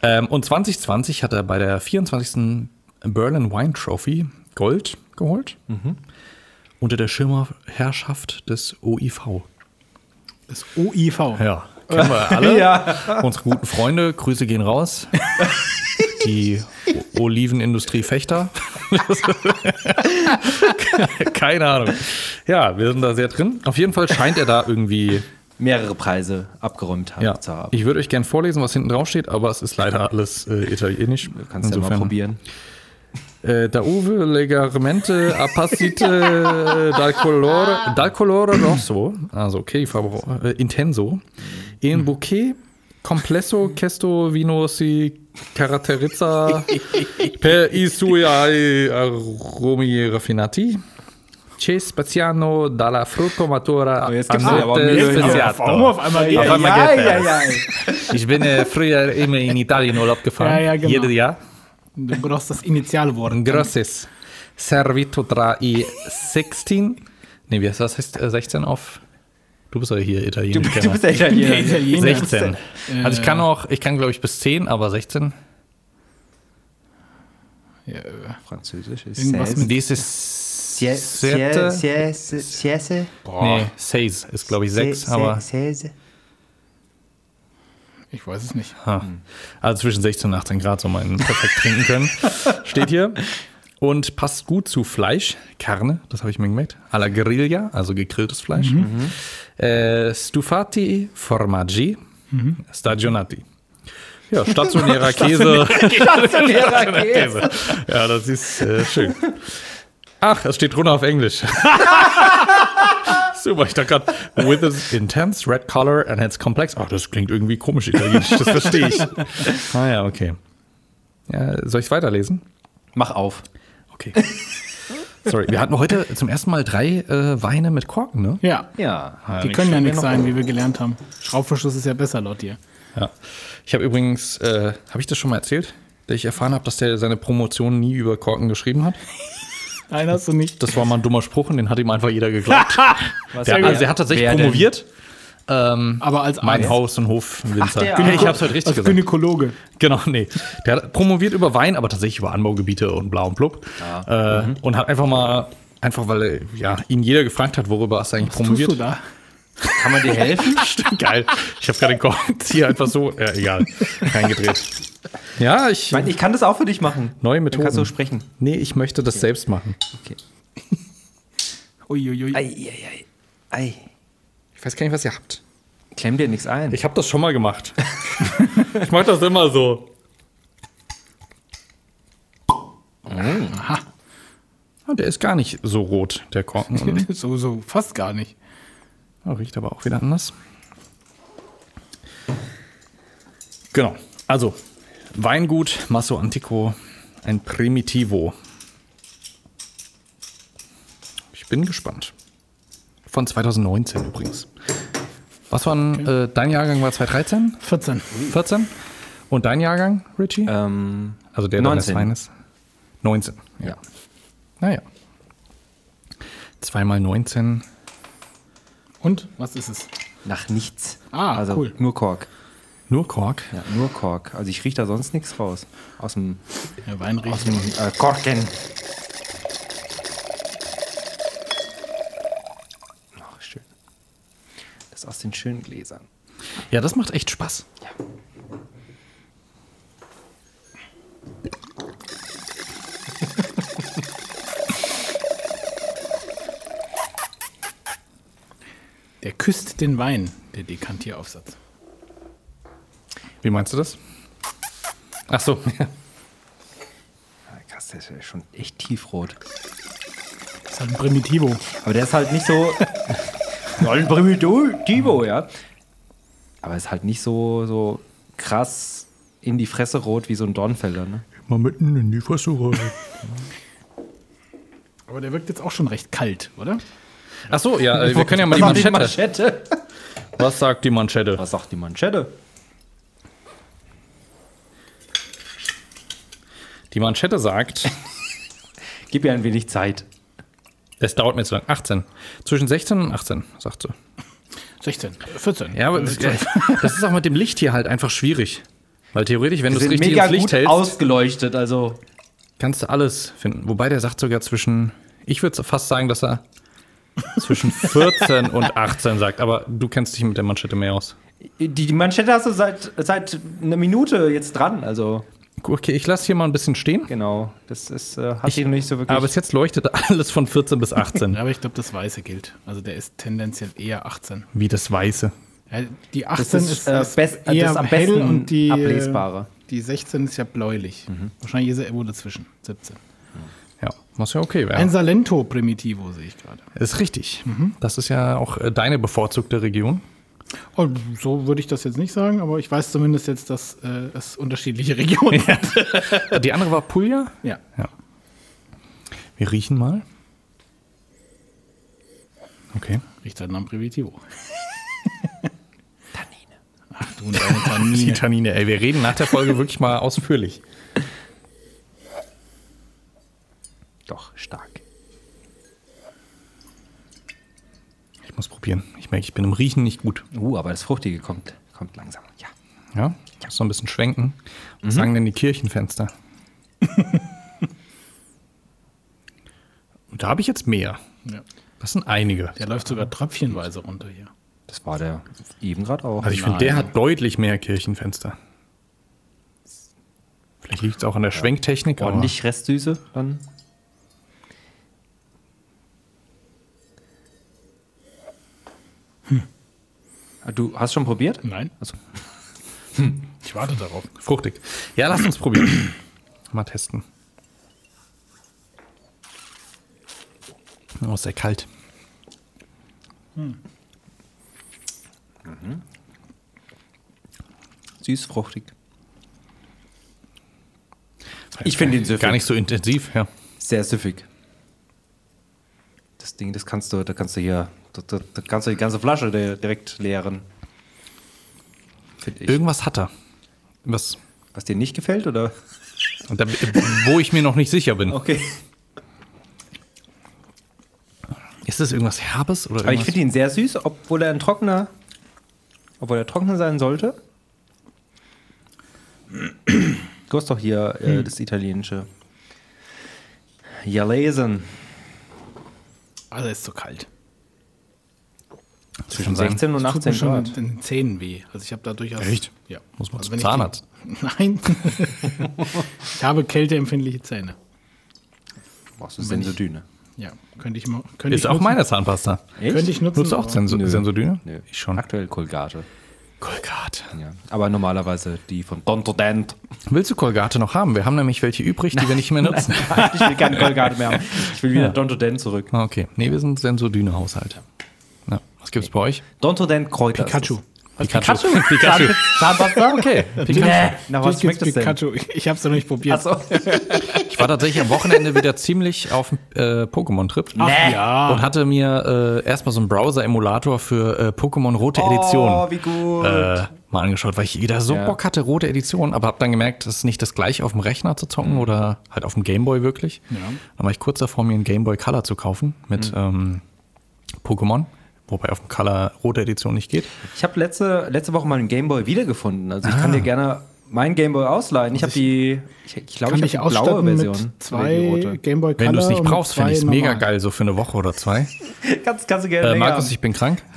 ähm, und 2020 hat er bei der 24. Berlin Wine Trophy Gold geholt. Unter der Schirmherrschaft des OIV.
Das OIV.
Ja, kennen wir alle.
Ja.
Unsere guten Freunde, Grüße gehen raus. Die Olivenindustrie Fechter. Keine Ahnung. Ja, wir sind da sehr drin. Auf jeden Fall scheint er da irgendwie
Mehrere Preise abgeräumt haben,
Ja,
zu haben.
ich würde euch gern vorlesen, was hinten drauf steht, aber es ist leider alles äh, italienisch.
Du kannst ja mal probieren.
Äh, da uve legarmente appassite dal colore, dal colore rosso, also okay, die Farbe ro- äh, intenso, in bouquet complesso questo vino si caratterizza per i suoi aromi raffinati. C'è spaziano dalla frutto matura
Oh, jetzt gibt's aber.
Warum auf einmal
Auf einmal
ja,
geht
ja, ja.
Ich bin äh, früher immer in Italien in Urlaub gefahren.
Ja, ja, genau.
Jedes Jahr.
Du brauchst das Initialwort.
Ein grosses Servito tra i 16. Nee, wie heißt das? heißt äh, 16 auf. Du bist ja hier Italiener.
du bist ja Italiener.
Italiener.
16. Also ich kann auch, ich kann glaube ich bis 10, aber 16.
Ja, äh,
Französisch ist
Irgendwas
Seize.
mit-
Dieses
Sie-
Siete.
Sie- Sie- Siese.
Nee, 6 ist glaube ich 6,
Se-
aber
Se- Seize.
Ich weiß es nicht.
ha. also zwischen 16 und 18 Grad soll man perfekt trinken können. Steht hier. Und passt gut zu Fleisch, Carne, das habe ich mir gemerkt. Alla Griglia, also gegrilltes Fleisch. Äh, stufati formaggi stagionati. Ja, stationärer Käse.
Stationärer Käse.
Käse. Ja, das ist äh, schön. Ach, es steht drunter auf Englisch. Super, ich dachte gerade, with its intense red color and its complex. Ach, das klingt irgendwie komisch italienisch, das verstehe ich. Ah ja, okay. Ja, soll ich es weiterlesen?
Mach auf.
Okay. Sorry, wir hatten heute zum ersten Mal drei äh, Weine mit Korken, ne?
Ja,
Ja.
die können ja nichts sein, wie wir gelernt haben. Schraubverschluss ist ja besser laut dir.
Ja. Ich habe übrigens, äh, habe ich das schon mal erzählt, dass ich erfahren habe, dass der seine Promotion nie über Korken geschrieben hat?
Nein, hast du nicht.
Das war mal ein dummer Spruch und den hat ihm einfach jeder geglaubt.
Was
Der, also er hat tatsächlich
Wer
promoviert. Ähm,
Aber als
mein
Arzt.
Haus- und Hofwinzer.
der
Hey, ich
Arzt.
habe es heute richtig
Als
gesagt.
Gynäkologe.
Genau, nee. Der hat promoviert über Wein, aber tatsächlich über Anbaugebiete und bla und blub. Äh, Und hat einfach mal, einfach weil er, ja, ihn jeder gefragt hat, worüber hast du eigentlich
Was tust
promoviert.
du da?
Kann man dir helfen?
Stimmt, geil. Ich habe gerade den Korken hier einfach so, ja, egal, reingedreht. Ja, ich,
Ich meine, ich kann das auch für dich machen.
neue
Dann
Methoden.
kannst du sprechen.
Nee, ich möchte das selbst machen.
Okay.
Uiuiui.
Ei, ei, ei. Ei.
Ich weiß gar nicht, was ihr habt.
Klemm dir nichts ein.
Ich habe das schon mal gemacht. ich mache das immer so.
Aha.
Ah, der ist gar nicht so rot, der Korken.
So, so, fast gar nicht.
oh, riecht aber auch wieder anders. Genau. Also, Weingut Masso Antico, ein Primitivo. Ich bin gespannt. Von 2019 übrigens. Was war denn, äh, dein Jahrgang war 2013?
14.
14? Und dein Jahrgang, Richie?
Ähm,
also der, der das
19.
Wein ist? 19.
ja.
Naja. Zweimal 19.
Und? Was ist es?
Nach nichts.
Ah,
also
cool.
nur Kork.
Nur Kork.
Ja, nur Kork. Also ich rieche da sonst nichts raus. Aus dem,
Der Wein
aus dem äh, Korken. Ach, schön. Das aus den schönen Gläsern.
Ja, das macht echt Spaß.
Der küsst den Wein, der Dekantieraufsatz.
Wie meinst du das? Ach so.
Ah, Krass, der ist ja schon echt tiefrot.
ist halt ein Primitivo.
Aber der ist halt nicht so. ein Primitivo, ja. Aber ist halt nicht so, so krass in die Fresse rot wie so ein Dornfelder, ne?
Mal mitten in die Fresse rein.
Aber der wirkt jetzt auch schon recht kalt, oder?
Ach so, ja, äh, wir können ja mal
Was
die. Manschette? Was sagt die Manschette?
Was sagt die Manschette?
Die Manschette sagt,
Gib ihr ein wenig Zeit.
es dauert mir zu lang. 18. Zwischen 16 und 18, sagt sie.
16, äh, 14.
Ja, aber das, das ist auch mit dem Licht hier halt einfach schwierig. Weil theoretisch, wenn du es richtig
mega
ins Licht
gut
hältst,
ausgeleuchtet, also.
kannst du alles finden. Wobei der sagt sogar zwischen, ich würde fast sagen, dass er zwischen 14 und 18 sagt. Aber du kennst dich mit der Manschette mehr aus.
Die, die Manschette hast du seit, seit einer Minute jetzt dran, also.
Okay, ich lasse hier mal ein bisschen stehen.
Genau. Das ist, äh, hat sich noch nicht so wirklich.
Aber bis jetzt leuchtet alles von 14 bis 18.
Ja, aber ich glaube, das Weiße gilt. Also der ist tendenziell eher 18.
Wie das Weiße.
Ja, die
das
18
ist,
ist,
äh,
ist
best, das
eher
ist am
hell
besten
und die,
ablesbare.
die 16 ist ja bläulich. Wahrscheinlich ist er irgendwo dazwischen. 17.
Ja, muss ja okay
Ein
werden.
Salento Primitivo sehe ich gerade.
Ist richtig. Das ist ja auch äh, deine bevorzugte Region.
Oh, so würde ich das jetzt nicht sagen, aber ich weiß zumindest jetzt, dass äh, es unterschiedliche Regionen sind.
Die andere war Puglia.
Ja.
Ja. Wir riechen mal. Okay.
Riecht halt nach einem Primitivo. Tannine. Ach du und deine
Die
Tannine.
Tannine, ey, wir reden nach der Folge wirklich mal ausführlich.
Doch, stark.
Ich muss probieren. Ich merke, ich bin im Riechen nicht gut.
Uh, aber das Fruchtige kommt, kommt langsam. Ja.
Ja, ich muss so ein bisschen schwenken. Was sagen denn die Kirchenfenster? Und da habe ich jetzt mehr.
Ja.
Das sind einige.
Der läuft sogar tröpfchenweise runter hier.
Das war der eben gerade auch.
Also ich finde, der hat deutlich mehr Kirchenfenster. Vielleicht liegt es auch an der Schwenktechnik. aber-
ordentlich Restsüße dann. Du hast schon probiert?
Nein,
Also,
ich warte darauf.
Fruchtig. Ja, lass uns probieren. Mal testen. Oh, sehr kalt.
süß, fruchtig. Ich finde ihn süffig.
Gar nicht so intensiv, ja.
Sehr süffig. Das Ding, das kannst du, da kannst du hier, da, da, kannst du die ganze Flasche di- direkt leeren.
Irgendwas hat er. Was,
Was dir nicht gefällt, oder?
da, wo ich mir noch nicht sicher bin.
Okay.
Ist das irgendwas Herbes? Oder
Aber ich
irgendwas?
finde ihn sehr süß, obwohl er ein trockener, obwohl er trockener sein sollte. Du hast doch hier äh, das italienische. Ja, lesen.
Also ist so kalt.
Zwischen
sein.
16 und
Das tut
18
mir schon
Grad.
in den Zähnen weh. Also ich habe da durchaus.
Echt?
Ja.
Muss man
also
zum
wenn ich
Zahnarzt.
Die, nein. ich habe kälteempfindliche Zähne.
Brauchst du Sensodyne.
Ja, könnte ich mal. Könnte
Ist
ich
auch
nutzen.
meine Zahnpasta.
Könnte ich nutzen.
Nutzt du auch
aber-
Senso
Nö.
Sensodyne?
Nö.
Ich schon.
Aktuell Colgate.
Colgate.
Ja. Aber normalerweise die von Dontodent.
Willst du Colgate noch haben? Wir haben nämlich welche übrig, die wir nicht mehr nutzen.
ich will keine Colgate mehr haben. Ich will wieder Dontodent zurück.
Ah, Okay, nee, wir sind Sensodyne-Haushalt. Was gibt's bei euch?
Dontodent Kräuter.
Pikachu.
Pikachu.
Pikachu. Zahnpasta?
Okay, Pikachu.
Nee. Nach was schmeckt das denn?
Pikachu. Ich habe es noch nicht probiert.
Achso.
Ich war tatsächlich am Wochenende wieder ziemlich auf dem äh, Pokémon-Trip.
Ach
Nee.
ja.
Und hatte mir äh, erstmal so einen Browser-Emulator für äh, Pokémon Rote Edition
Oh, wie gut.
äh, mal angeschaut, weil ich wieder so
Ja.
Bock hatte, Rote Edition, aber habe dann gemerkt, das ist nicht das gleiche auf dem Rechner zu zocken oder halt auf dem Gameboy wirklich.
Ja.
Dann war ich kurz davor, mir einen Gameboy Color zu kaufen mit ähm, Pokémon, wobei auf dem Color Rote Edition nicht geht.
Ich habe letzte, letzte Woche meinen Gameboy wiedergefunden. Also ich kann dir gerne meinen Gameboy ausleihen. Ich habe die, ich, ich glaube, ich habe die blaue Version.
zwei. Gameboy Color
Wenn du es nicht brauchst, finde ich es mega geil, so für eine Woche oder zwei.
Kannst, kannst du gerne
Äh, Markus,
haben.
ich bin krank.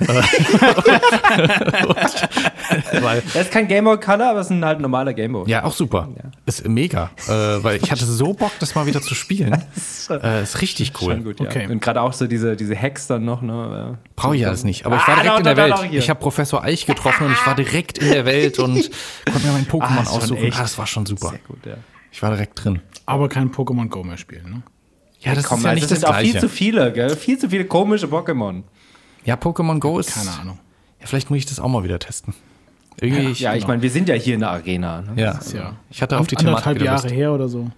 Das ist kein Gameboy Color, aber es ist ein halt normaler Gameboy.
ja, auch super. Ist mega. Äh, weil ich hatte so Bock, das mal wieder zu spielen. äh, ist richtig cool.
Schon gut, ja.
Okay.
Und gerade auch so diese, diese Hacks dann noch, ne?
Brauche ich alles nicht. Aber ich
Ah,
war direkt
doch,
in der
doch,
Welt.
doch,
ich habe Professor Eich getroffen und ich war direkt in der Welt und konnte mir mein
Ah,
Pokémon
ist schon
aussuchen.
echt
Ah, das war schon super.
Sehr gut, ja.
Ich war direkt drin.
Aber kein Pokémon Go mehr spielen, ne?
Ja, das
Komm,
ist ja
also
nicht das
sind auch viel
Gleiche.
zu viele, gell? Viel zu viele komische Pokémon.
Ja, Pokémon Go ist.
Keine Ahnung.
Ja, vielleicht muss ich das auch mal wieder testen. Irgendwie. ich-
Ja, ich meine, wir sind ja hier in der Arena. Ne?
ja.
ist ja
Ich hatte auf die Thematik
anderthalb Jahre
Lust.
her oder so.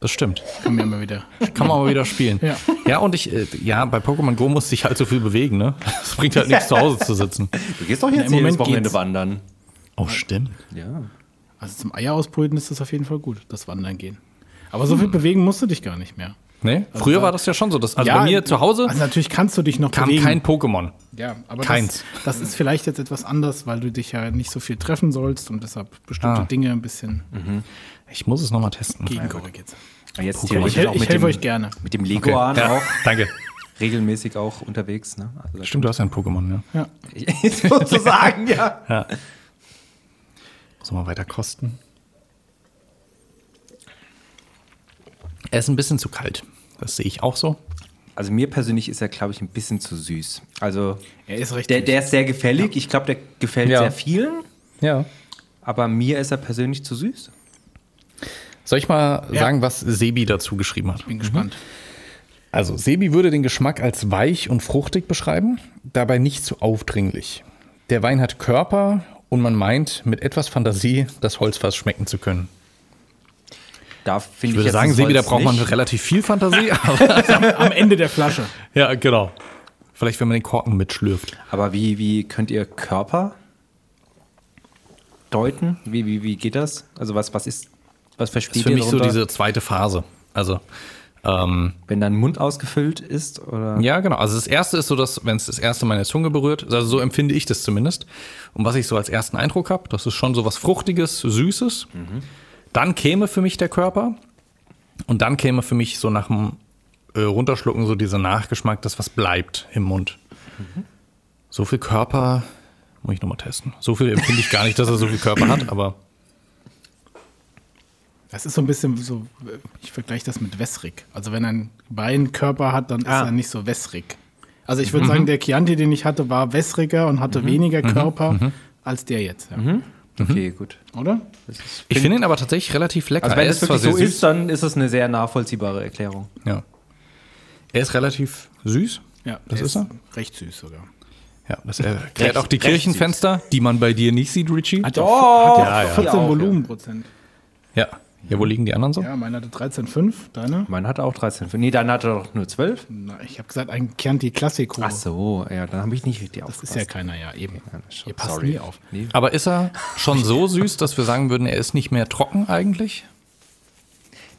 Das stimmt.
Kommen wir mal wieder.
Kann man aber wieder spielen.
Ja.
ja und ich, äh, ja, bei Pokémon Go musste ich halt so viel bewegen, ne? Es bringt halt nichts zu Hause zu sitzen.
Du gehst doch jetzt
im
jedes
Moment
Wochenende
geht's.
wandern.
Oh, stimmt.
Ja.
Also zum Eier ausbrüten ist das auf jeden Fall gut, das Wandern gehen. Aber so viel bewegen musst du dich gar nicht mehr.
Nee, früher war das ja schon so. Dass, also
Ja,
bei mir zu Hause
Also natürlich kannst du dich noch
kam
bewegen.
kein Pokémon.
ja, aber
keins.
Das, das ist vielleicht jetzt etwas anders, weil du dich ja nicht so viel treffen sollst und deshalb bestimmte
Ah.
Dinge ein bisschen
Ich muss es nochmal testen.
gegenkorrigiert.
Jetzt
Ich, ich
mit
helfe euch gerne.
mit dem Leguan
Ja,
auch
danke.
regelmäßig auch unterwegs. Ne? Also
Stimmt, du hast ja ein Pokémon, ja.
Ja.
sozusagen, ja.
ja. Muss mal weiter kosten. Er ist ein bisschen zu kalt. Das sehe ich auch so.
Also mir persönlich ist er, glaube ich, ein bisschen zu süß. Also
Er ist recht
der,
süß.
der ist sehr gefällig. Ich glaube, der gefällt
Ja.
sehr vielen.
Ja.
Aber mir ist er persönlich zu süß.
Soll ich mal
Ja.
sagen, was Sebi dazu geschrieben hat?
Bin gespannt.
Also, Sebi würde den Geschmack als weich und fruchtig beschreiben, dabei nicht zu aufdringlich. Der Wein hat Körper und man meint, mit etwas Fantasie das Holzfass schmecken zu können.
Da finde
Ich
ich,
würde
jetzt
sagen,
das
Sebi, da braucht man
nicht.
relativ viel Fantasie. Aber
Am Ende der Flasche.
ja, genau. Vielleicht, wenn man den Korken mitschlürft.
Aber wie, wie könnt ihr Körper deuten? Wie, wie, wie geht das? Also was, was ist, was
Das
versteht
ist für
ihr
mich so diese zweite Phase. Also, ähm,
Wenn dein Mund ausgefüllt ist? Oder?
ja, genau. Also, das erste ist so, dass, wenn es das erste meine Zunge berührt, also so empfinde ich das zumindest. Und was ich so als ersten Eindruck habe, das ist schon so was Fruchtiges, Süßes. Dann käme für mich der Körper. Und dann käme für mich so nach dem äh, Runterschlucken so dieser Nachgeschmack, das was bleibt im Mund. So viel Körper, muss ich nochmal testen. So viel empfinde ich gar nicht, dass er so viel Körper hat, aber
Das ist so ein bisschen so, ich vergleiche das mit wässrig. Also wenn ein Wein Körper hat, dann ist
Ah.
er nicht so wässrig. Also ich würde sagen, der Chianti, den ich hatte, war wässriger und hatte weniger Körper als der jetzt. Ja.
Okay, gut.
Oder?
ich finde ihn aber tatsächlich relativ lecker.
Also wenn
Er
es wirklich so
sehr
ist, dann ist es eine sehr nachvollziehbare Erklärung.
Ja. Er ist relativ süß.
Ja,
Das
der
ist er?
Recht süß sogar.
Ja, das erklärt
Recht-
auch die Kirchenfenster, die man bei dir nicht sieht, Richie.
Hat ja,
Doch,
hat ja,
ja, ja.
14
Ja,
Volumenprozent.
Ja. Ja, wo liegen die anderen so?
Ja, meiner hatte 13,5. Deiner?
Mein hat auch 13. Nee, deiner hat er doch nur 12.
Na, ich habe gesagt, ein Chianti Classico.
Ach so, ja, dann habe ich nicht richtig
Das ist ja keiner, ja, eben.
schon-
Ihr passt
sorry.
nie auf.
Nee.
Aber ist er schon so süß, dass wir sagen würden, er ist nicht mehr trocken eigentlich?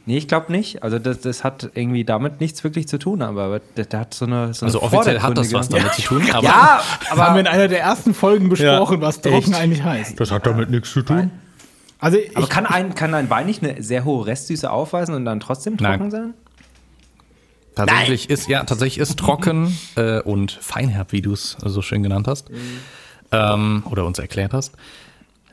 Nee, ich glaube nicht. Also das, das hat irgendwie damit nichts wirklich zu tun, aber der, der hat so eine so
Also
eine
offiziell hat das was damit zu tun. Aber
Ja,
Aber haben wir in einer der ersten Folgen besprochen, was trocken
Echt?
eigentlich heißt.
das hat damit nichts zu tun.
Also ich,
Aber kann ein, kann ein Wein nicht eine sehr hohe Restsüße aufweisen und dann trotzdem trocken
Nein.
sein?
Tatsächlich ist, ja, tatsächlich ist trocken äh, und feinherb, wie du es so schön genannt hast, ähm, oder uns erklärt hast.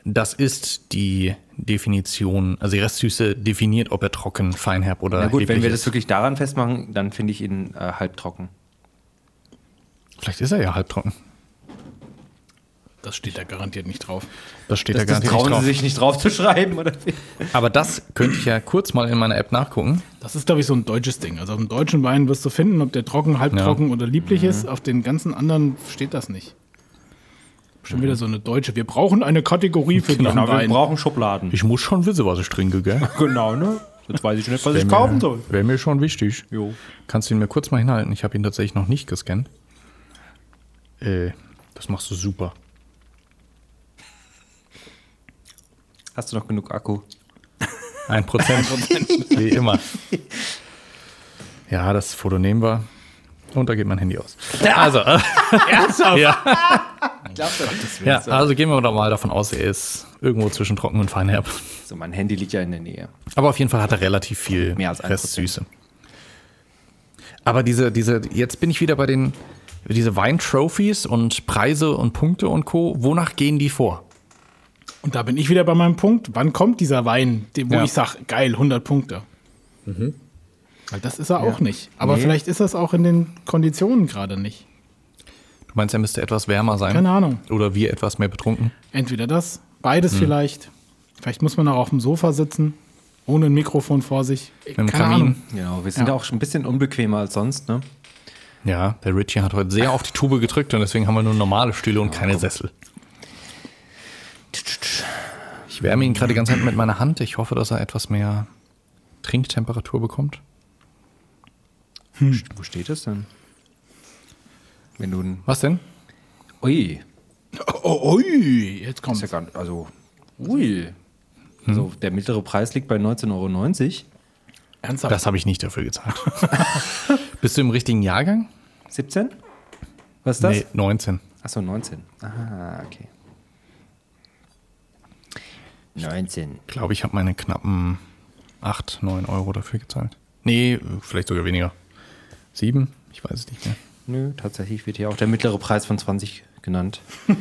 Das ist die Definition, also die Restsüße definiert, ob er trocken, feinherb oder
Na gut, wenn wir das
ist.
wirklich daran festmachen, dann finde ich ihn äh, halbtrocken.
Vielleicht ist er ja halbtrocken.
Das steht da garantiert nicht drauf.
Das steht
Das,
da gar
das
nicht
trauen
drauf.
sie sich nicht drauf zu schreiben, oder?
Aber das könnte ich ja kurz mal in meiner App nachgucken.
Das ist, glaube ich, so ein deutsches Ding. Also auf dem deutschen Wein wirst du finden, ob der trocken, halbtrocken oder lieblich
Mhm.
ist. Auf den ganzen anderen steht das nicht. Schon wieder so eine deutsche. Wir brauchen eine Kategorie für diesen
Genau, wir
Wein.
brauchen Schubladen.
Ich muss schon wissen, was ich trinke, gell?
Genau, ne? Jetzt weiß ich nicht, was ich kaufen soll.
Wäre mir schon wichtig.
Jo.
Kannst du ihn mir kurz mal hinhalten? Ich habe ihn tatsächlich noch nicht gescannt. Äh, das machst du super.
Hast du noch genug Akku?
Ein Prozent. Wie immer. Ja, das Foto nehmen wir. Und da geht mein Handy aus. Also, äh, ja. ja, also gehen wir doch mal davon aus, er ist irgendwo zwischen trocken und feinherb.
So, mein Handy liegt ja in der Nähe.
Aber auf jeden Fall hat er relativ viel
Mehr als
Restsüße. Aber diese, diese, jetzt bin ich wieder bei den, diese Weintrophies und Preise und Punkte und Co. Wonach gehen die vor?
Und da bin ich wieder bei meinem Punkt. Wann kommt dieser Wein, wo
Ja.
ich sage, geil, 100 Punkte? Weil das ist er auch nicht. Aber
Nee.
vielleicht ist das auch in den Konditionen gerade nicht.
Du meinst, er müsste etwas wärmer sein?
Keine Ahnung.
Oder wir etwas mehr betrunken?
Entweder das, beides vielleicht. Vielleicht muss man auch auf dem Sofa sitzen. ohne ein Mikrofon vor sich.
Mit dem
Keine
Kamin.
Ahnung.
Genau, wir sind
Ja.
auch schon ein bisschen unbequemer als sonst, ne?
Ja, der Richie hat heute sehr auf die Tube gedrückt und deswegen haben wir nur normale Stühle und keine Sessel. Ich wärme ihn gerade die ganze Zeit mit meiner Hand. Ich hoffe, dass er etwas mehr Trinktemperatur bekommt.
Wo steht es denn? Wenn du.
Was denn?
Ui,
Oh, ui, jetzt kommt
ja nicht. Also, ui. Also, der mittlere Preis liegt bei 19,90 Euro.
Ernsthaft.
Das habe ich nicht dafür gezahlt. Bist du im richtigen Jahrgang?
17? Was ist das?
Nee, 19.
Achso, 19. Ah, okay. 19.
Ich glaube, ich habe meine knappen 8, 9 Euro dafür gezahlt. Nee, vielleicht sogar weniger. 7? Ich weiß es nicht mehr.
Nö, tatsächlich wird hier auch der mittlere Preis von 20 genannt.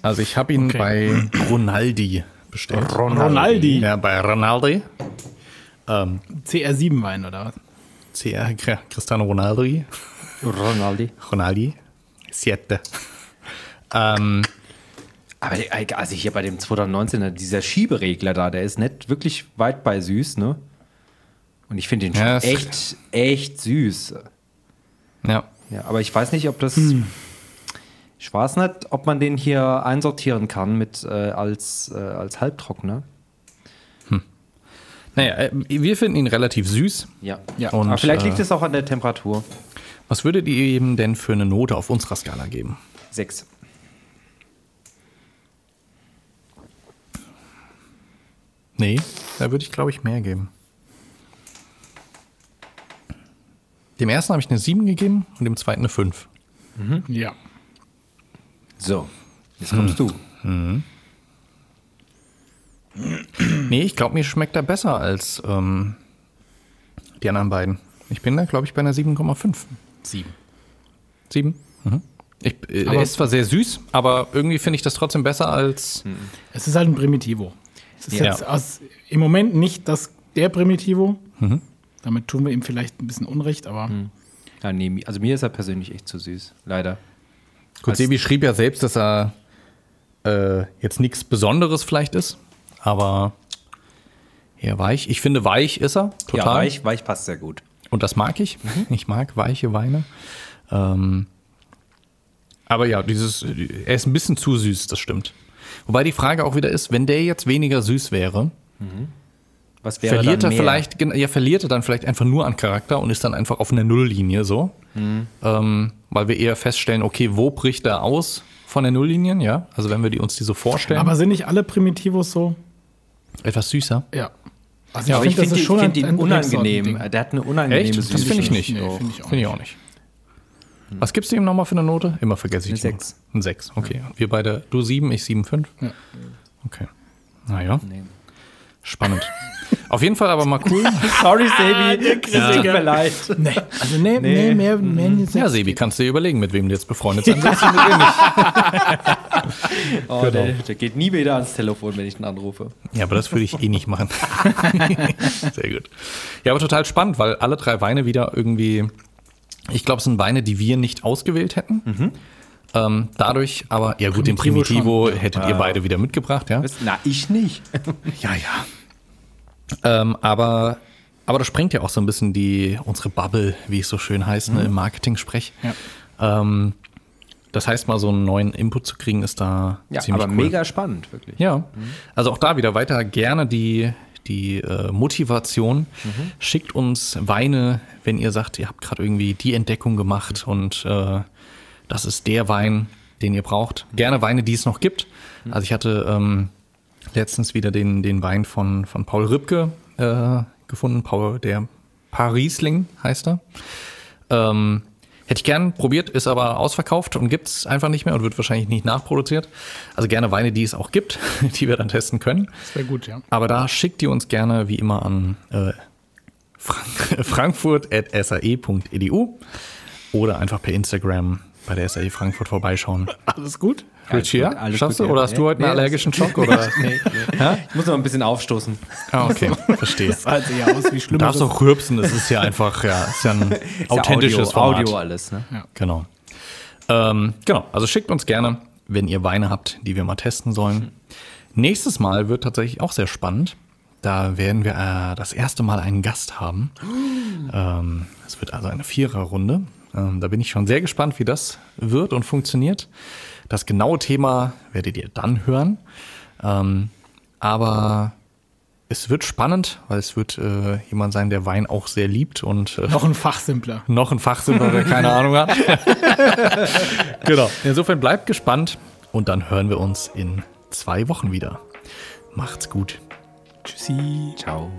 Also ich habe ihn
Okay.
bei Ronaldi bestellt.
Ronaldi.
Ja, bei Ronaldi. Ähm,
CR7-Wein oder was?
CR Cristiano Ronaldi.
Ronaldi.
Ronaldi. Siete. Ähm,
Aber also hier bei dem 2019er, dieser Schieberegler da, der ist nicht wirklich weit bei süß, ne? Und ich finde den
Ja,
schon echt, echt süß.
ja.
Ja, aber ich weiß nicht, ob das. Ich weiß nicht, ob man den hier einsortieren kann mit äh, als, äh, als Halbtrockner.
Naja, äh, wir finden ihn relativ süß.
Ja.
Ja.
Und,
aber vielleicht
äh,
liegt es auch an der Temperatur.
Was würdet ihr ihm denn für eine Note auf unserer Skala geben?
Sechs.
Nee, da würde ich, glaube ich, mehr geben. Dem ersten habe ich eine 7 gegeben und dem zweiten eine 5.
Ja.
So, jetzt kommst du.
Nee, ich glaube, mir schmeckt er besser als ähm, die anderen beiden. Ich bin da, glaube ich, bei einer 7,5.
7.
7? Mhm. Ich, äh,
Aber-
er ist zwar sehr süß, aber irgendwie finde ich das trotzdem besser als.
Es ist halt ein Primitivo. Es ist
Ja.
jetzt aus, im Moment nicht das, der Primitivo. Damit tun wir ihm vielleicht ein bisschen Unrecht, aber
Ja, nee, also mir ist er persönlich echt zu süß. Leider.
Sebi schrieb ja selbst, dass er äh, jetzt nichts Besonderes vielleicht ist, aber eher weich. Ich finde, weich ist er, total.
Ja, weich, weich passt sehr gut.
Und das mag ich. Ich mag weiche Weine. Ähm, aber ja, dieses, er ist ein bisschen zu süß, das stimmt. Wobei die Frage auch wieder ist, wenn der jetzt weniger süß wäre,
Was wäre
verliert
dann
er vielleicht, ja, verliert er dann vielleicht einfach nur an Charakter und ist dann einfach auf einer Nulllinie so.
Mhm.
Ähm, weil wir eher feststellen, okay, wo bricht er aus von der Nulllinien, ja? Also wenn wir die, uns die so vorstellen,
aber sind nicht alle Primitivos so?
etwas süßer.
Ja. Also
Ja, aber ich
find,
finde
das ist
find ihn
ein
unangenehm. Der hat eine unangenehme
Echt? Das finde ich nicht.
Nee, finde ich auch
Finde ich auch nicht. Was gibst du ihm nochmal für eine Note? Immer vergesse ich
Eine
die
Sechs.
Note. Ein 6, okay. Wir beide, du 7, ich 7, 5.
Ja.
Okay. Naja,
Nee.
spannend. Auf jeden Fall aber mal cool.
Sorry, Sebi. Es tut mir leid.
Nee, also nee, nee, mehr, mehr jetzt
Ja. Sebi, kannst du dir überlegen, mit wem du jetzt befreundet sein willst und mit wem nicht.
Oh, der, der geht nie wieder ans Telefon, wenn ich ihn anrufe.
Ja, aber das würde ich eh nicht machen. Sehr gut. Ja, aber total spannend, weil alle drei Weine wieder irgendwie, ich glaube, es sind Weine, die wir nicht ausgewählt hätten. Ähm, dadurch, aber, ja gut, den
Primitivo schon.
hättet ihr beide wieder mitgebracht, ja?
Na, ich nicht.
Ja, ja. Ähm, aber, aber das sprengt ja auch so ein bisschen die, unsere Bubble, wie es so schön heißt, ne, im Marketing-Sprech.
Ja.
Ähm, das heißt, mal so einen neuen Input zu kriegen, ist da
Ja,
ziemlich
aber
cool.
mega spannend, wirklich.
Ja, also auch da wieder weiter gerne die, die äh, Motivation. Schickt uns Weine, wenn ihr sagt, ihr habt gerade irgendwie die Entdeckung gemacht und äh, das ist der Wein, den ihr braucht. Gerne Weine, die es noch gibt. Also ich hatte ähm, letztens wieder den, den Wein von, von Paul Ripke äh, gefunden. Paul, der Parisling heißt er. Ähm, hätte ich gern probiert, ist aber ausverkauft und gibt es einfach nicht mehr und wird wahrscheinlich nicht nachproduziert. Also gerne Weine, die es auch gibt, die wir dann testen können.
Das wäre gut, ja.
Aber da schickt ihr uns gerne wie immer an äh, frank frankfurt.sae.edu oder einfach per Instagram bei der SAE Frankfurt vorbeischauen.
Alles gut?
Richie, ja?
gut, alles
Schaffst
gut,
du?
ja.
Oder hast du
Nee,
heute einen
nee,
allergischen Schock? Oder?
Nee, nee. Ich muss noch ein bisschen aufstoßen.
Ah, okay, verstehe.
Das sah eher aus wie
Du
schlimm.
darfst auch rülpsen, das ist ja einfach, ja, ist ja ein
Ist
authentisches
ja Audio. Audio alles, ne?
Genau. Ähm, genau, also schickt uns gerne, wenn ihr Weine habt, die wir mal testen sollen. Nächstes Mal wird tatsächlich auch sehr spannend, Da werden wir äh, das erste Mal einen Gast haben. Ähm, es wird also eine Viererrunde. Ähm, da bin ich schon sehr gespannt, wie das wird und funktioniert. Das genaue Thema werdet ihr dann hören. Ähm, aber es wird spannend, weil es wird äh, jemand sein, der Wein auch sehr liebt und äh,
Noch ein Fachsimpler.
noch ein Fachsimpler, der keine Ahnung hat. genau. Insofern bleibt gespannt und dann hören wir uns in zwei Wochen wieder. Macht's gut.
Tschüssi.
Ciao.